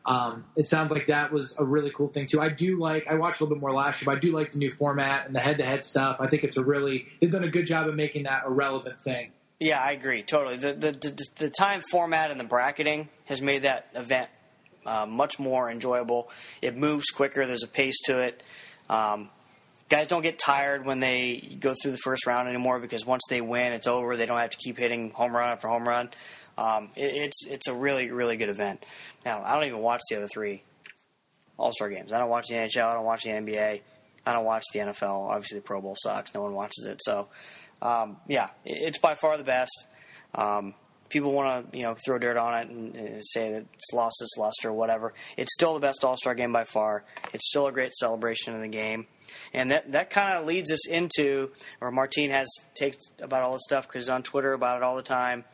C: um, it sounds like that was a really cool thing too. I do like. I watched a little bit more last year, but I do like the new format and the head-to-head stuff. I think it's a really they've done a good job of making that a relevant thing.
A: Yeah, I agree totally. The the the, the time format and the bracketing has made that event uh, much more enjoyable. It moves quicker. There's a pace to it. Um, guys don't get tired when they go through the first round anymore because once they win, it's over. They don't have to keep hitting home run after home run. Um, it, it's it's a really really good event. Now I don't even watch the other three All Star games. I don't watch the NHL. I don't watch the NBA. I don't watch the NFL. Obviously, the Pro Bowl sucks. No one watches it. So, um, yeah, it's by far the best. Um, people want to, you know, throw dirt on it and, and say that it's lost its luster or whatever. It's still the best All Star game by far. It's still a great celebration of the game, and that that kind of leads us into, or Martine has takes about all this stuff because on Twitter about it all the time,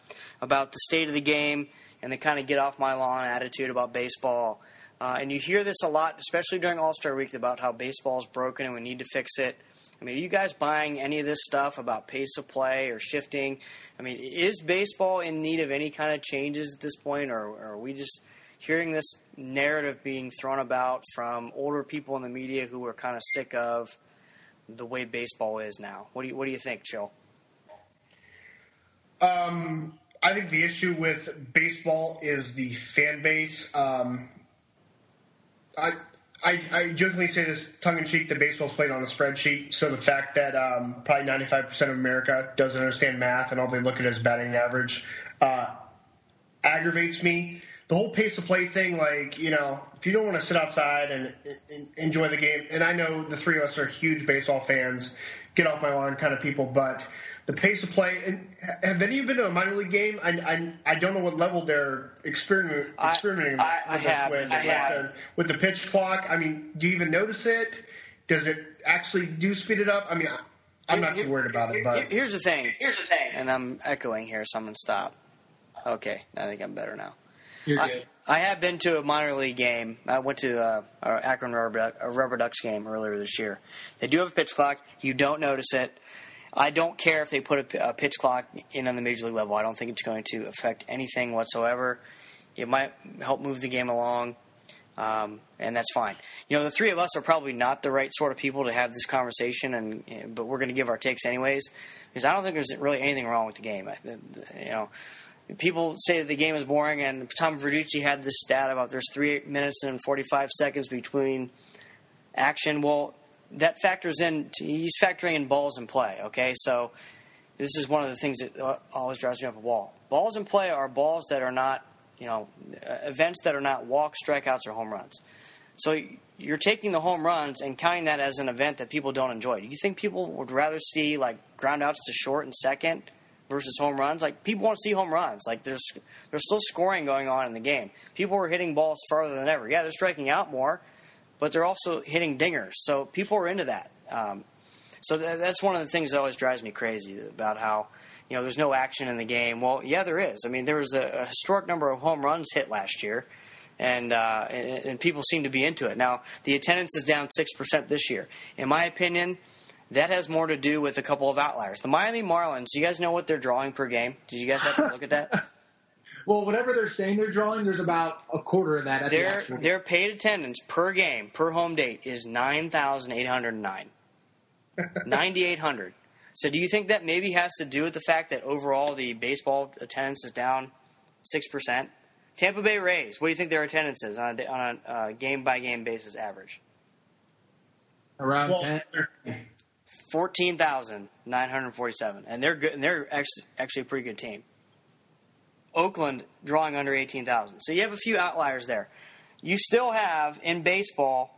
A: about the state of the game and the kind of get off my lawn attitude about baseball. Uh, and you hear this a lot, especially during All Star Week, about how baseball is broken and we need to fix it. I mean, are you guys buying any of this stuff about pace of play or shifting? I mean, is baseball in need of any kind of changes at this point, or, or are we just hearing this narrative being thrown about from older people in the media who are kind of sick of the way baseball is now? What do you What do you think, Schill?
B: Um, I think the issue with baseball is the fan base. Um, I, I, I jokingly say this tongue in cheek that baseball's played on a spreadsheet. So the fact that um, probably 95% of America doesn't understand math and all they look at is batting average uh, aggravates me. The whole pace of play thing, like, you know, if you don't want to sit outside and, and enjoy the game, and I know the three of us are huge baseball fans, get off my lawn kind of people, but the pace of play. And have any of you been to a minor league game? I, I, I don't know what level they're experiment,
A: I-
B: experimenting
A: I- I
B: with, this
A: have.
B: with,
A: I
B: with
A: have.
B: the, with the pitch clock. I mean, do you even notice it? Does it actually do speed it up? I mean, I, I'm not too worried about it, but
A: Here's the thing,
D: Here's the thing.
A: and I'm echoing here, so I'm going to stop. Okay, I think I'm better now.
C: You're
A: I,
C: good.
A: I have been to a minor league game. I went to uh, a Akron Rubber, Duck- a Rubber Ducks game earlier this year. They do have a pitch clock. You don't notice it. I don't care if they put a pitch clock in on the major league level. I don't think it's going to affect anything whatsoever. It might help move the game along. um, and that's fine. You know, the three of us are probably not the right sort of people to have this conversation, and but we're going to give our takes anyways because I don't think there's really anything wrong with the game. You know, people say that the game is boring, and Tom Verducci had this stat about there's three minutes and 45 seconds between action. Well, that factors in. He's factoring in balls in play. Okay, so this is one of the things that uh, always drives me up a wall. Balls in play are balls that are not, you know, uh, events that are not walks, strikeouts, or home runs. So you're taking the home runs and counting that as an event that people don't enjoy. Do you think people would rather see like groundouts to short and second versus home runs? Like people want to see home runs. Like there's there's still scoring going on in the game. People are hitting balls farther than ever. Yeah, they're striking out more, but they're also hitting dingers. So people are into that. Um, so th- that's one of the things that always drives me crazy about how you know there's no action in the game. Well, yeah, there is. I mean, there was a, a historic number of home runs hit last year. And, uh, and, and people seem to be into it. Now the attendance is down six percent this year. In my opinion, that has more to do with a couple of outliers. The Miami Marlins. Do you guys know what they're drawing per game? Did you guys have to look at that? <laughs>
C: well, whatever they're saying they're drawing, there's about a quarter of that.
A: their the their paid attendance per game per home date is nine thousand eight hundred nine. <laughs> 9,800. So do you think that maybe has to do with the fact that overall the baseball attendance is down 6%? Tampa Bay Rays, what do you think their attendance is on a, on a uh, game by game basis average?
C: Around well, 10.
A: 14,947. And they're good, and they're actually, actually a pretty good team. Oakland drawing under 18,000. So you have a few outliers there. You still have in baseball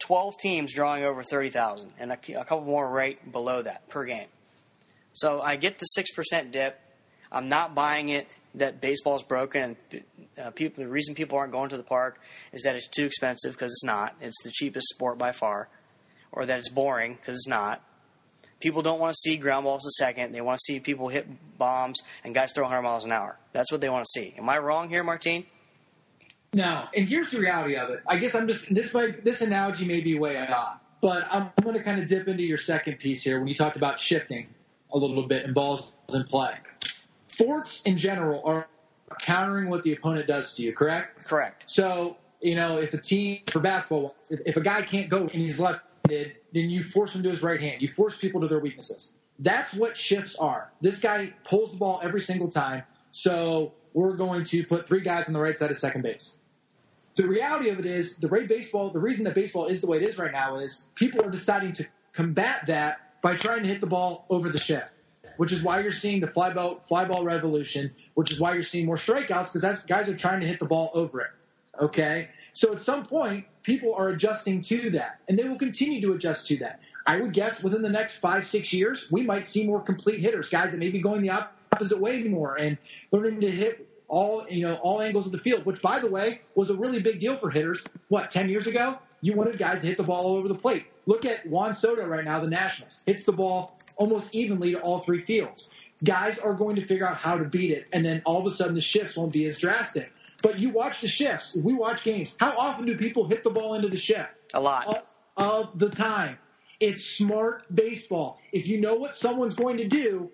A: 12 teams drawing over 30,000 and a, a, couple more right below that per game. So I get the 6% dip. I'm not buying it that baseball is broken and uh, people, the reason people aren't going to the park is that it's too expensive because it's not. It's the cheapest sport by far. Or that it's boring because it's not. People don't want to see ground balls a second. They want to see people hit bombs and guys throw 100 miles an hour. That's what they want to see. Am I wrong here, Martine?
C: No, and here's the reality of it. I guess I'm just this might this analogy may be way off, but I'm, going to kind of dip into your second piece here when you talked about shifting a little bit and balls in play. Forts in general are countering what the opponent does to you, correct?
A: Correct.
C: So you know if a team for basketball, if, if a guy can't go and he's left-handed, then you force him to his right hand. You force people to their weaknesses. That's what shifts are. This guy pulls the ball every single time, so we're going to put three guys on the right side of second base the reality of it is the way baseball, the reason that baseball is the way it is right now is people are deciding to combat that by trying to hit the ball over the shift, which is why you're seeing the fly ball, fly ball revolution, which is why you're seeing more strikeouts because guys are trying to hit the ball over it. Okay. So at some point, people are adjusting to that and they will continue to adjust to that. I would guess within the next five, six years, we might see more complete hitters, guys that may be going the opposite way more and learning to hit all you know all angles of the field, which by the way was a really big deal for hitters. What ten years ago, you wanted guys to hit the ball all over the plate. Look at Juan Soto right now, the Nationals hits the ball almost evenly to all three fields. Guys are going to figure out how to beat it, and then all of a sudden the shifts won't be as drastic. But you watch the shifts. We watch games. How often do people hit the ball into the shift?
A: A lot
C: of, of the time. It's smart baseball. If you know what someone's going to do,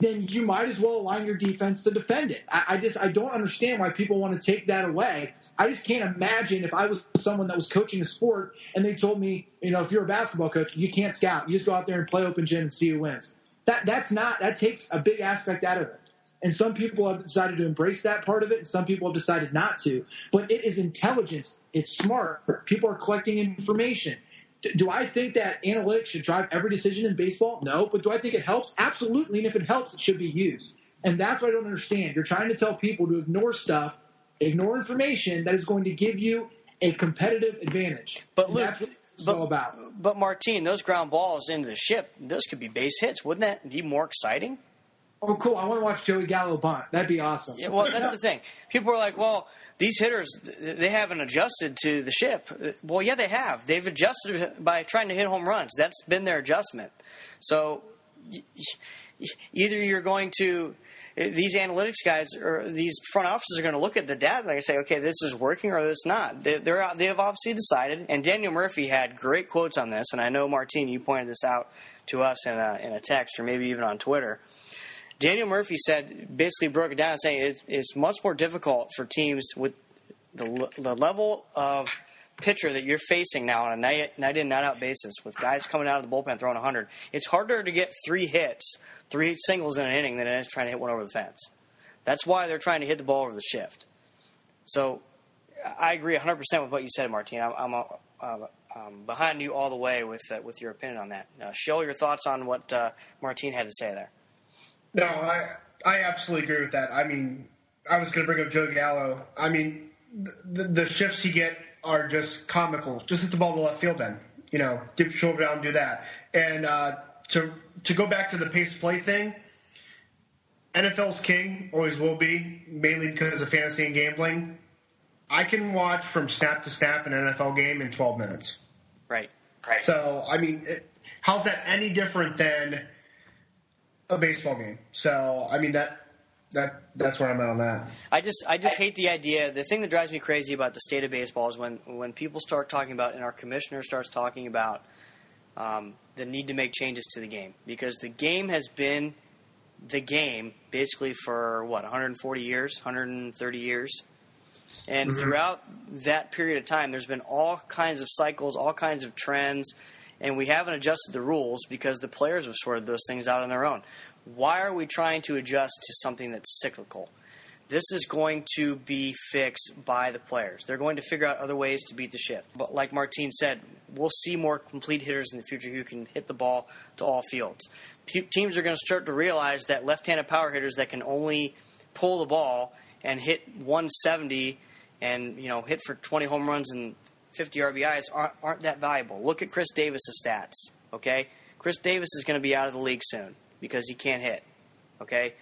C: then you might as well align your defense to defend it. I, I just I don't understand why people want to take that away. I just can't imagine if I was someone that was coaching a sport and they told me, you know, if you're a basketball coach, you can't scout. You just go out there and play open gym and see who wins. That that's not that takes a big aspect out of it. And some people have decided to embrace that part of it, and some people have decided not to. But it is intelligence. It's smart. People are collecting information. Do I think that analytics should drive every decision in baseball? No. But do I think it helps? Absolutely. And if it helps, it should be used. And that's what I don't understand. You're trying to tell people to ignore stuff, ignore information that is going to give you a competitive advantage.
A: But and Luke,
C: it's but, all about.
A: But Martine, those ground balls into the ship, those could be base hits. Wouldn't that be more exciting?
C: Oh, cool! I want to watch Joey Gallo bunt. That'd be awesome.
A: Yeah, well, that's the thing. People are like, "Well, these hitters they haven't adjusted to the ship. Well, yeah, they have. They've adjusted by trying to hit home runs. That's been their adjustment. So either you're going to eh, these analytics guys or these front offices are going to look at the data and say, okay, this is working or it's not. They, they're they have obviously decided. And Daniel Murphy had great quotes on this, and I know Martine, you pointed this out to us in a, in a text or maybe even on Twitter. Daniel Murphy said, basically broke it down, saying it, it's much more difficult for teams with the the level of pitcher that you're facing now on a night, night in, night out basis with guys coming out of the bullpen throwing 100, it's harder to get three hits, three singles in an inning than it is trying to hit one over the fence. That's why they're trying to hit the ball over the shift. So I agree 100% with what you said, Martine. I'm, I'm, um, behind you all the way with uh, with your opinion on that. Show your thoughts on what uh, Martine had to say there.
B: No, I I absolutely agree with that. I mean, I was going to bring up Joe Gallo. I mean, the, the shifts he get are just comical. Just hit the ball to left field, then you know, dip your shoulder down, and do that. And uh, to to go back to the pace play thing, NFL's king always will be, mainly because of fantasy and gambling. I can watch from snap to snap an NFL game in 12 minutes.
A: Right.
B: Right. So I mean, it, how's that any different than a baseball game? So I mean that that that's where I'm at on that.
A: I just I just hate the idea. The thing that drives me crazy about the state of baseball is when when people start talking about and our commissioner starts talking about um, the need to make changes to the game because the game has been the game basically for what 140 years, 130 years. And mm-hmm. throughout that period of time, there's been all kinds of cycles, all kinds of trends, and we haven't adjusted the rules because the players have sorted those things out on their own. Why are we trying to adjust to something that's cyclical? This is going to be fixed by the players. They're going to figure out other ways to beat the shift. But like Martine said, we'll see more complete hitters in the future who can hit the ball to all fields. teams are going to start to realize that left-handed power hitters that can only pull the ball and hit 170 and you know hit for 20 home runs and 50 RBIs aren't, aren't that valuable. Look at Chris Davis's stats. Okay, Chris Davis is going to be out of the league soon because he can't hit. Okay,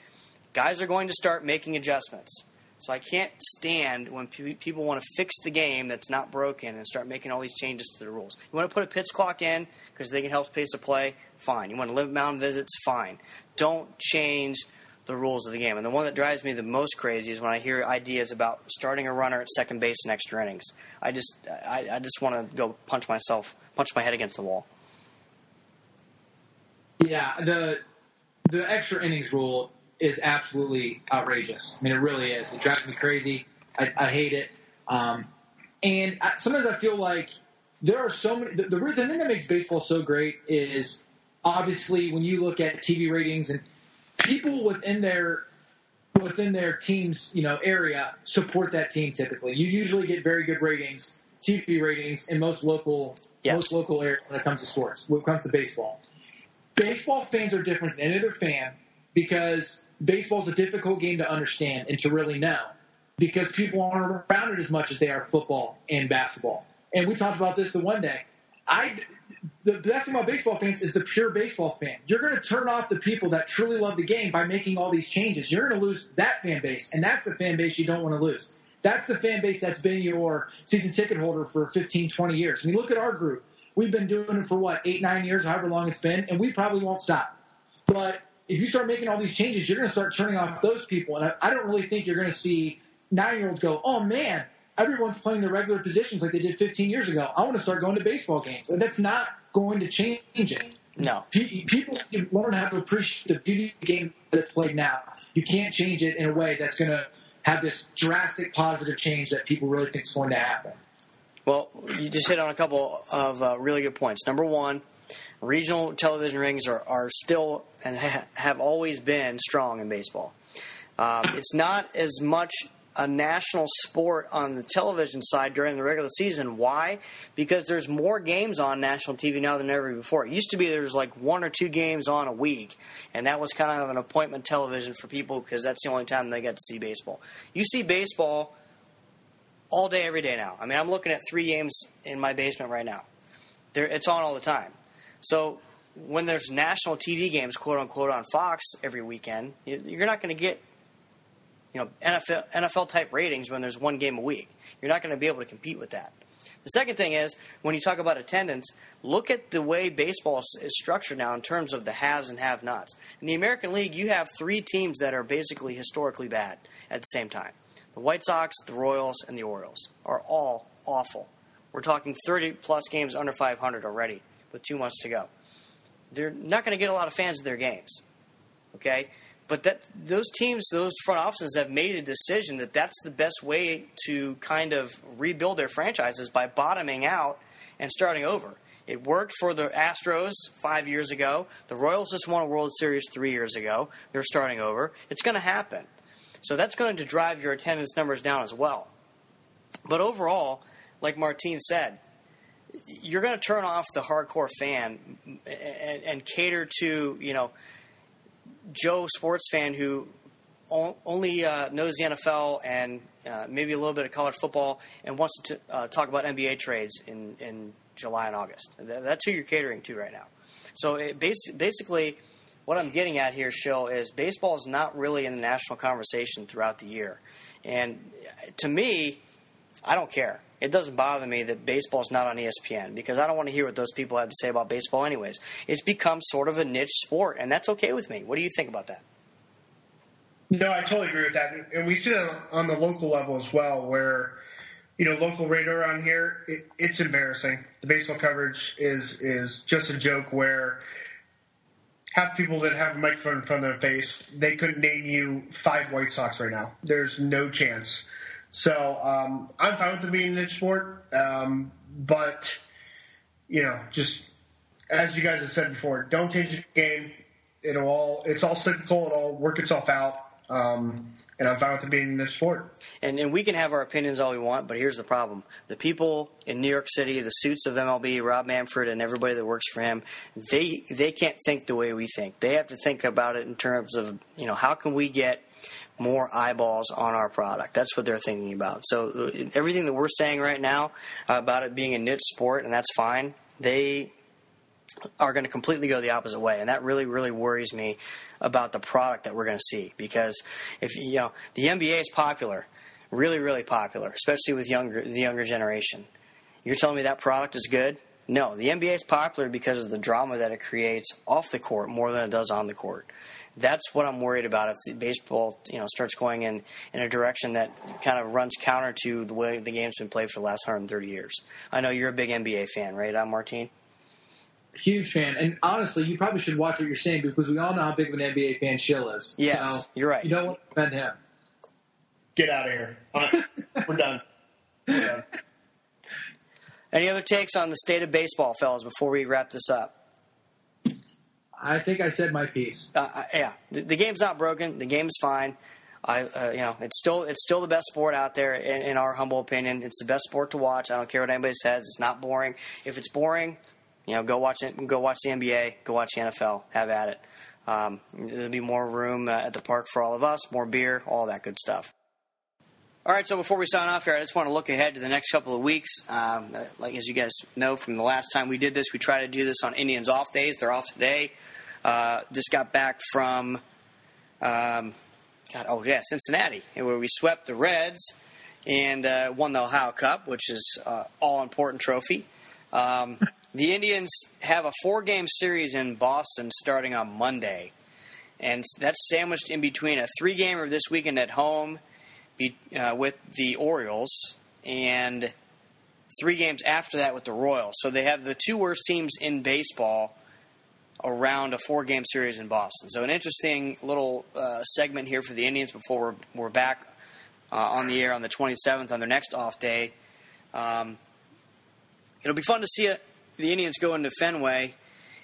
A: guys are going to start making adjustments. So I can't stand when people want to fix the game that's not broken and start making all these changes to the rules. You want to put a pitch clock in because they can help pace the play, fine. You want to limit mound visits, fine. Don't change the rules of the game. And the one that drives me the most crazy is when I hear ideas about starting a runner at second base in extra innings. I just I, I just want to go punch myself, punch my head against the wall.
C: Yeah, the the extra innings rule is absolutely outrageous. I mean, it really is. It drives me crazy. I, I hate it. Um, and I, sometimes I feel like there are so many. The, the, the thing that makes baseball so great is obviously when you look at TV ratings and people within their within their team's you know area support that team. Typically, you usually get very good ratings, TV ratings in most local yes. most local areas when it comes to sports. When it comes to baseball, baseball fans are different than any other fan because baseball is a difficult game to understand and to really know because people aren't around it as much as they are football and basketball. And we talked about this the one day. I the best thing about baseball fans is the pure baseball fan. You're going to turn off the people that truly love the game by making all these changes. You're going to lose that fan base, and that's the fan base you don't want to lose. That's the fan base that's been your season ticket holder for 15, 20 years. I mean, look at our group. We've been doing it for what, eight, nine years, however long it's been, and we probably won't stop. But if you start making all these changes, you're going to start turning off those people. And I, I don't really think you're going to see nine year olds go, oh man, everyone's playing their regular positions like they did 15 years ago. I want to start going to baseball games. And that's not going to change it.
A: No.
C: People learn how to appreciate the beauty of the game that it's played now. You can't change it in a way that's going to have this drastic positive change that people really think is going to happen.
A: Well, you just hit on a couple of uh, really good points. Number one, regional television rings are, are still and ha- have always been strong in baseball. Um, it's not as much a national sport on the television side during the regular season. Why? Because there's more games on national TV now than ever before. It used to be there was like one or two games on a week, and that was kind of an appointment television for people because that's the only time they get to see baseball. You see baseball all day, every day now. I mean, I'm looking at three games in my basement right now. It's on all the time. So when there's national TV games, quote unquote, on Fox every weekend, you're not going to get you know NFL NFL type ratings when there's one game a week. You're not going to be able to compete with that. The second thing is when you talk about attendance, look at the way baseball is structured now in terms of the haves and have-nots. In the American League, you have three teams that are basically historically bad at the same time. The White Sox, the Royals, and the Orioles are all awful. We're talking 30 plus games under 500 already with two months to go. They're not going to get a lot of fans at their games. Okay? But that those teams, those front offices have made a decision that that's the best way to kind of rebuild their franchises by bottoming out and starting over. It worked for the Astros five years ago. The Royals just won a World Series three years ago. They're starting over. It's going to happen. So that's going to drive your attendance numbers down as well. But overall, like Martine said, you're going to turn off the hardcore fan and, and, cater to you know Joe sports fan who only uh, knows the NFL and uh, maybe a little bit of college football and wants to uh, talk about NBA trades in, in July and August. That's who you're catering to right now. So basically, what I'm getting at here, show is baseball is not really in the national conversation throughout the year, and to me, I don't care. It doesn't bother me that baseball is not on ESPN because I don't want to hear what those people have to say about baseball, anyways. It's become sort of a niche sport, and that's okay with me. What do you think about that?
B: No, I totally agree with that, and we see that on the local level as well, where you know local radio around here, it, it's embarrassing. The baseball coverage is is just a joke. Where half people that have a microphone in front of their face, they couldn't name you five White Sox right now. There's no chance. So um, I'm fine with it being a niche sport, um, but you know, just as you guys have said before, don't change the game. It'll all it's all cyclical. It'll work itself out. Um, and I'm fine with it being a niche sport.
A: And, and we can have our opinions all we want, but here's the problem: the people in New York City, the suits of MLB, Rob Manfred, and everybody that works for him, they they can't think the way we think. They have to think about it in terms of you know how can we get more eyeballs on our product. That's what they're thinking about. So everything that we're saying right now about it being a niche sport, and that's fine. They are going to completely go the opposite way, and that really, really worries me about the product that we're going to see. Because if you know the NBA is popular, really, really popular, especially with younger the younger generation. You're telling me that product is good? No, the NBA is popular because of the drama that it creates off the court more than it does on the court that's what I'm worried about if the baseball you know starts going in in a direction that kind of runs counter to the way the game's been played for the last 130 years. I know you're a big NBA fan, right, I'm Martine?
C: Huge fan, and honestly, you probably should watch what you're saying because we all know how big of an NBA fan Schill is.
A: Yeah, so you're right.
C: You don't want to offend him.
B: Get out of here. We're done. <laughs> We're done.
A: Any other takes on the state of baseball, fellas, before we wrap this up?
C: I think I said my piece.
A: Uh, uh, yeah, the, the, game's not broken. The game's fine. I, uh, you know, it's still it's still the best sport out there in, in, our humble opinion. It's the best sport to watch. I don't care what anybody says. It's not boring. If it's boring, you know, go watch it. Go watch the NBA. Go watch the NFL. Have at it. Um, there'll be more room uh, at the park for all of us. More beer. All that good stuff. All right, so before we sign off here, I just want to look ahead to the next couple of weeks. Um, like as you guys know from the last time we did this, we try to do this on Indians off days. They're off today. Uh, just got back from, um, God, oh yeah, Cincinnati, where we swept the Reds and uh, won the Ohio Cup, which is uh, all important trophy. Um, <laughs> the Indians have a four game series in Boston starting on Monday, and that's sandwiched in between a three gamer this weekend at home be, uh, with the Orioles and three games after that with the Royals. So they have the two worst teams in baseball around a four game series in Boston. So, an interesting little uh, segment here for the Indians before we're, we're back uh, on the air on the 27th on their next off day. Um, it'll be fun to see uh, the Indians go into Fenway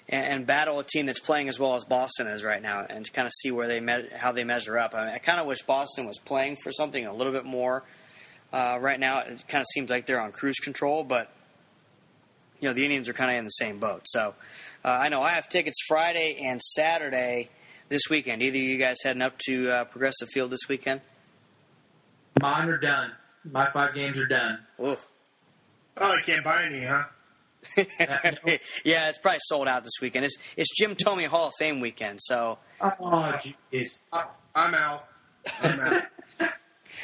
A: and, and, battle a team that's playing as well as Boston is right now, and to kind of see where they me- how they measure up. I, mean, I kind of wish Boston was playing for something a little bit more. Uh, right now, it kind of seems like they're on cruise control, but you know the Indians are kind of in the same boat. So uh, I know I have tickets Friday and Saturday this weekend. Either of you guys heading up to uh, Progressive Field this weekend?
C: Mine are done. My five games are done.
B: Oof. Oh, I can't buy any, huh? <laughs>
A: yeah, it's probably sold out this weekend. It's it's Jim Thome Hall of Fame weekend, so.
C: Oh, jeez.
B: I'm out. I'm out. <laughs>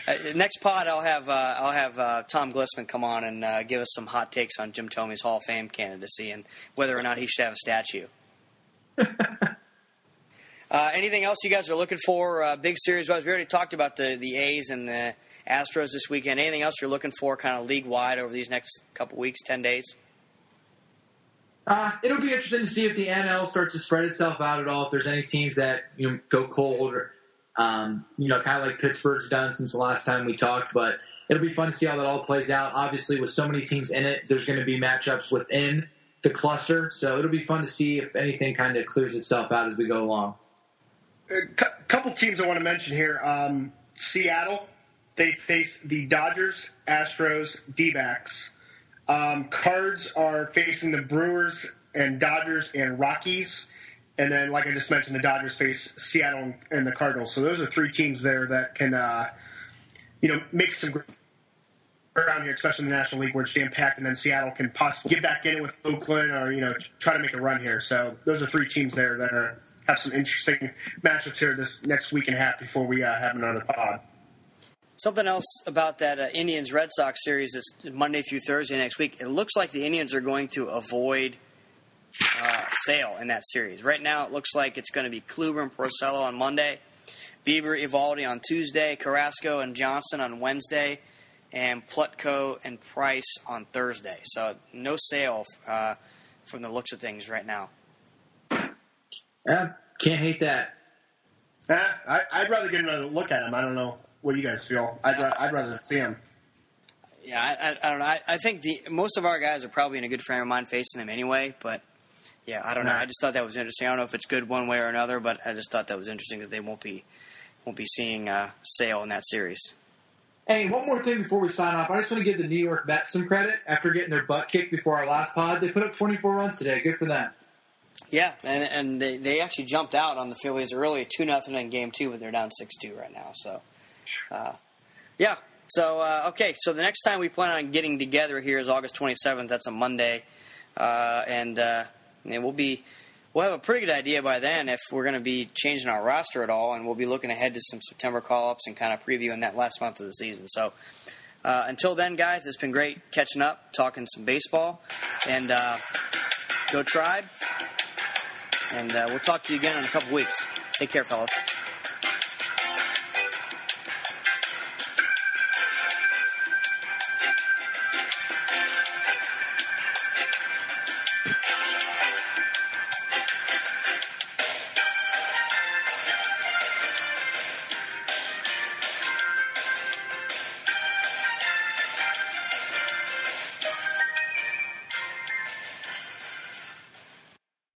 A: Uh, next pod, I'll have uh, I'll have uh, Tom Glissman come on and uh, give us some hot takes on Jim Thome's Hall of Fame candidacy and whether or not he should have a statue. <laughs> Uh, anything else you guys are looking for? Uh, big series wise, we already talked about the the A's and the Astros this weekend. Anything else you're looking for, kind of league wide over these next couple weeks, ten days?
C: Uh, it'll be interesting to see if the NL starts to spread itself out at all. If there's any teams that you know go cold, or um, you know, kind of like Pittsburgh's done since the last time we talked. But it'll be fun to see how that all plays out. Obviously, with so many teams in it, there's going to be matchups within the cluster, so it'll be fun to see if anything kind of clears itself out as we go along.
B: A couple teams I want to mention here: um, Seattle, they face the Dodgers, Astros, D-backs. Um, Cards are facing the Brewers and Dodgers and Rockies. And then, like I just mentioned, the Dodgers face Seattle and the Cardinals. So those are three teams there that can, uh, you know, make some around here, especially in the National League where it's jam packed, and then Seattle can possibly get back in it with Oakland or you know try to make a run here. So those are three teams there that are have some interesting matchups here this next week and a half before we uh, have another pod.
A: Something else about that uh, Indians Red Sox series that's Monday through Thursday next week. It looks like the Indians are going to avoid uh, Sale in that series. Right now, it looks like it's going to be Kluber and Porcello on Monday, Bieber, Eovaldi on Tuesday, Carrasco and Johnson on Wednesday, and Plutko and Price on Thursday. So no Sale uh, from the looks of things right now.
C: Yeah, can't hate that.
B: Eh, I, I'd rather get another look at him. I don't know what do you guys feel. I'd, I'd rather see him.
A: Yeah, I, I, I don't know. I, I think the most of our guys are probably in a good frame of mind facing him anyway. But yeah, I don't know. I just thought that was interesting. I don't know if it's good one way or another, but I just thought that was interesting that they won't be won't be seeing uh, Sale in that series.
C: Hey, one more thing before we sign off. I just want to give the New York Mets some credit after getting their butt kicked before our last pod. They put up 24 runs today. Good for them.
A: Yeah, and and they, they actually jumped out on the Phillies early, two nothing in game two, but they're down six two right now. So, uh, yeah. So uh, okay, so the next time we plan on getting together here is August twenty seventh. That's a Monday, uh, and uh, and we'll be we'll have a pretty good idea by then if we're going to be changing our roster at all, and we'll be looking ahead to some September call ups and kind of previewing that last month of the season. So. Uh, until then, guys, it's been great catching up, talking some baseball, and uh, go Tribe. And uh, we'll talk to you again in a couple weeks. Take care, fellas.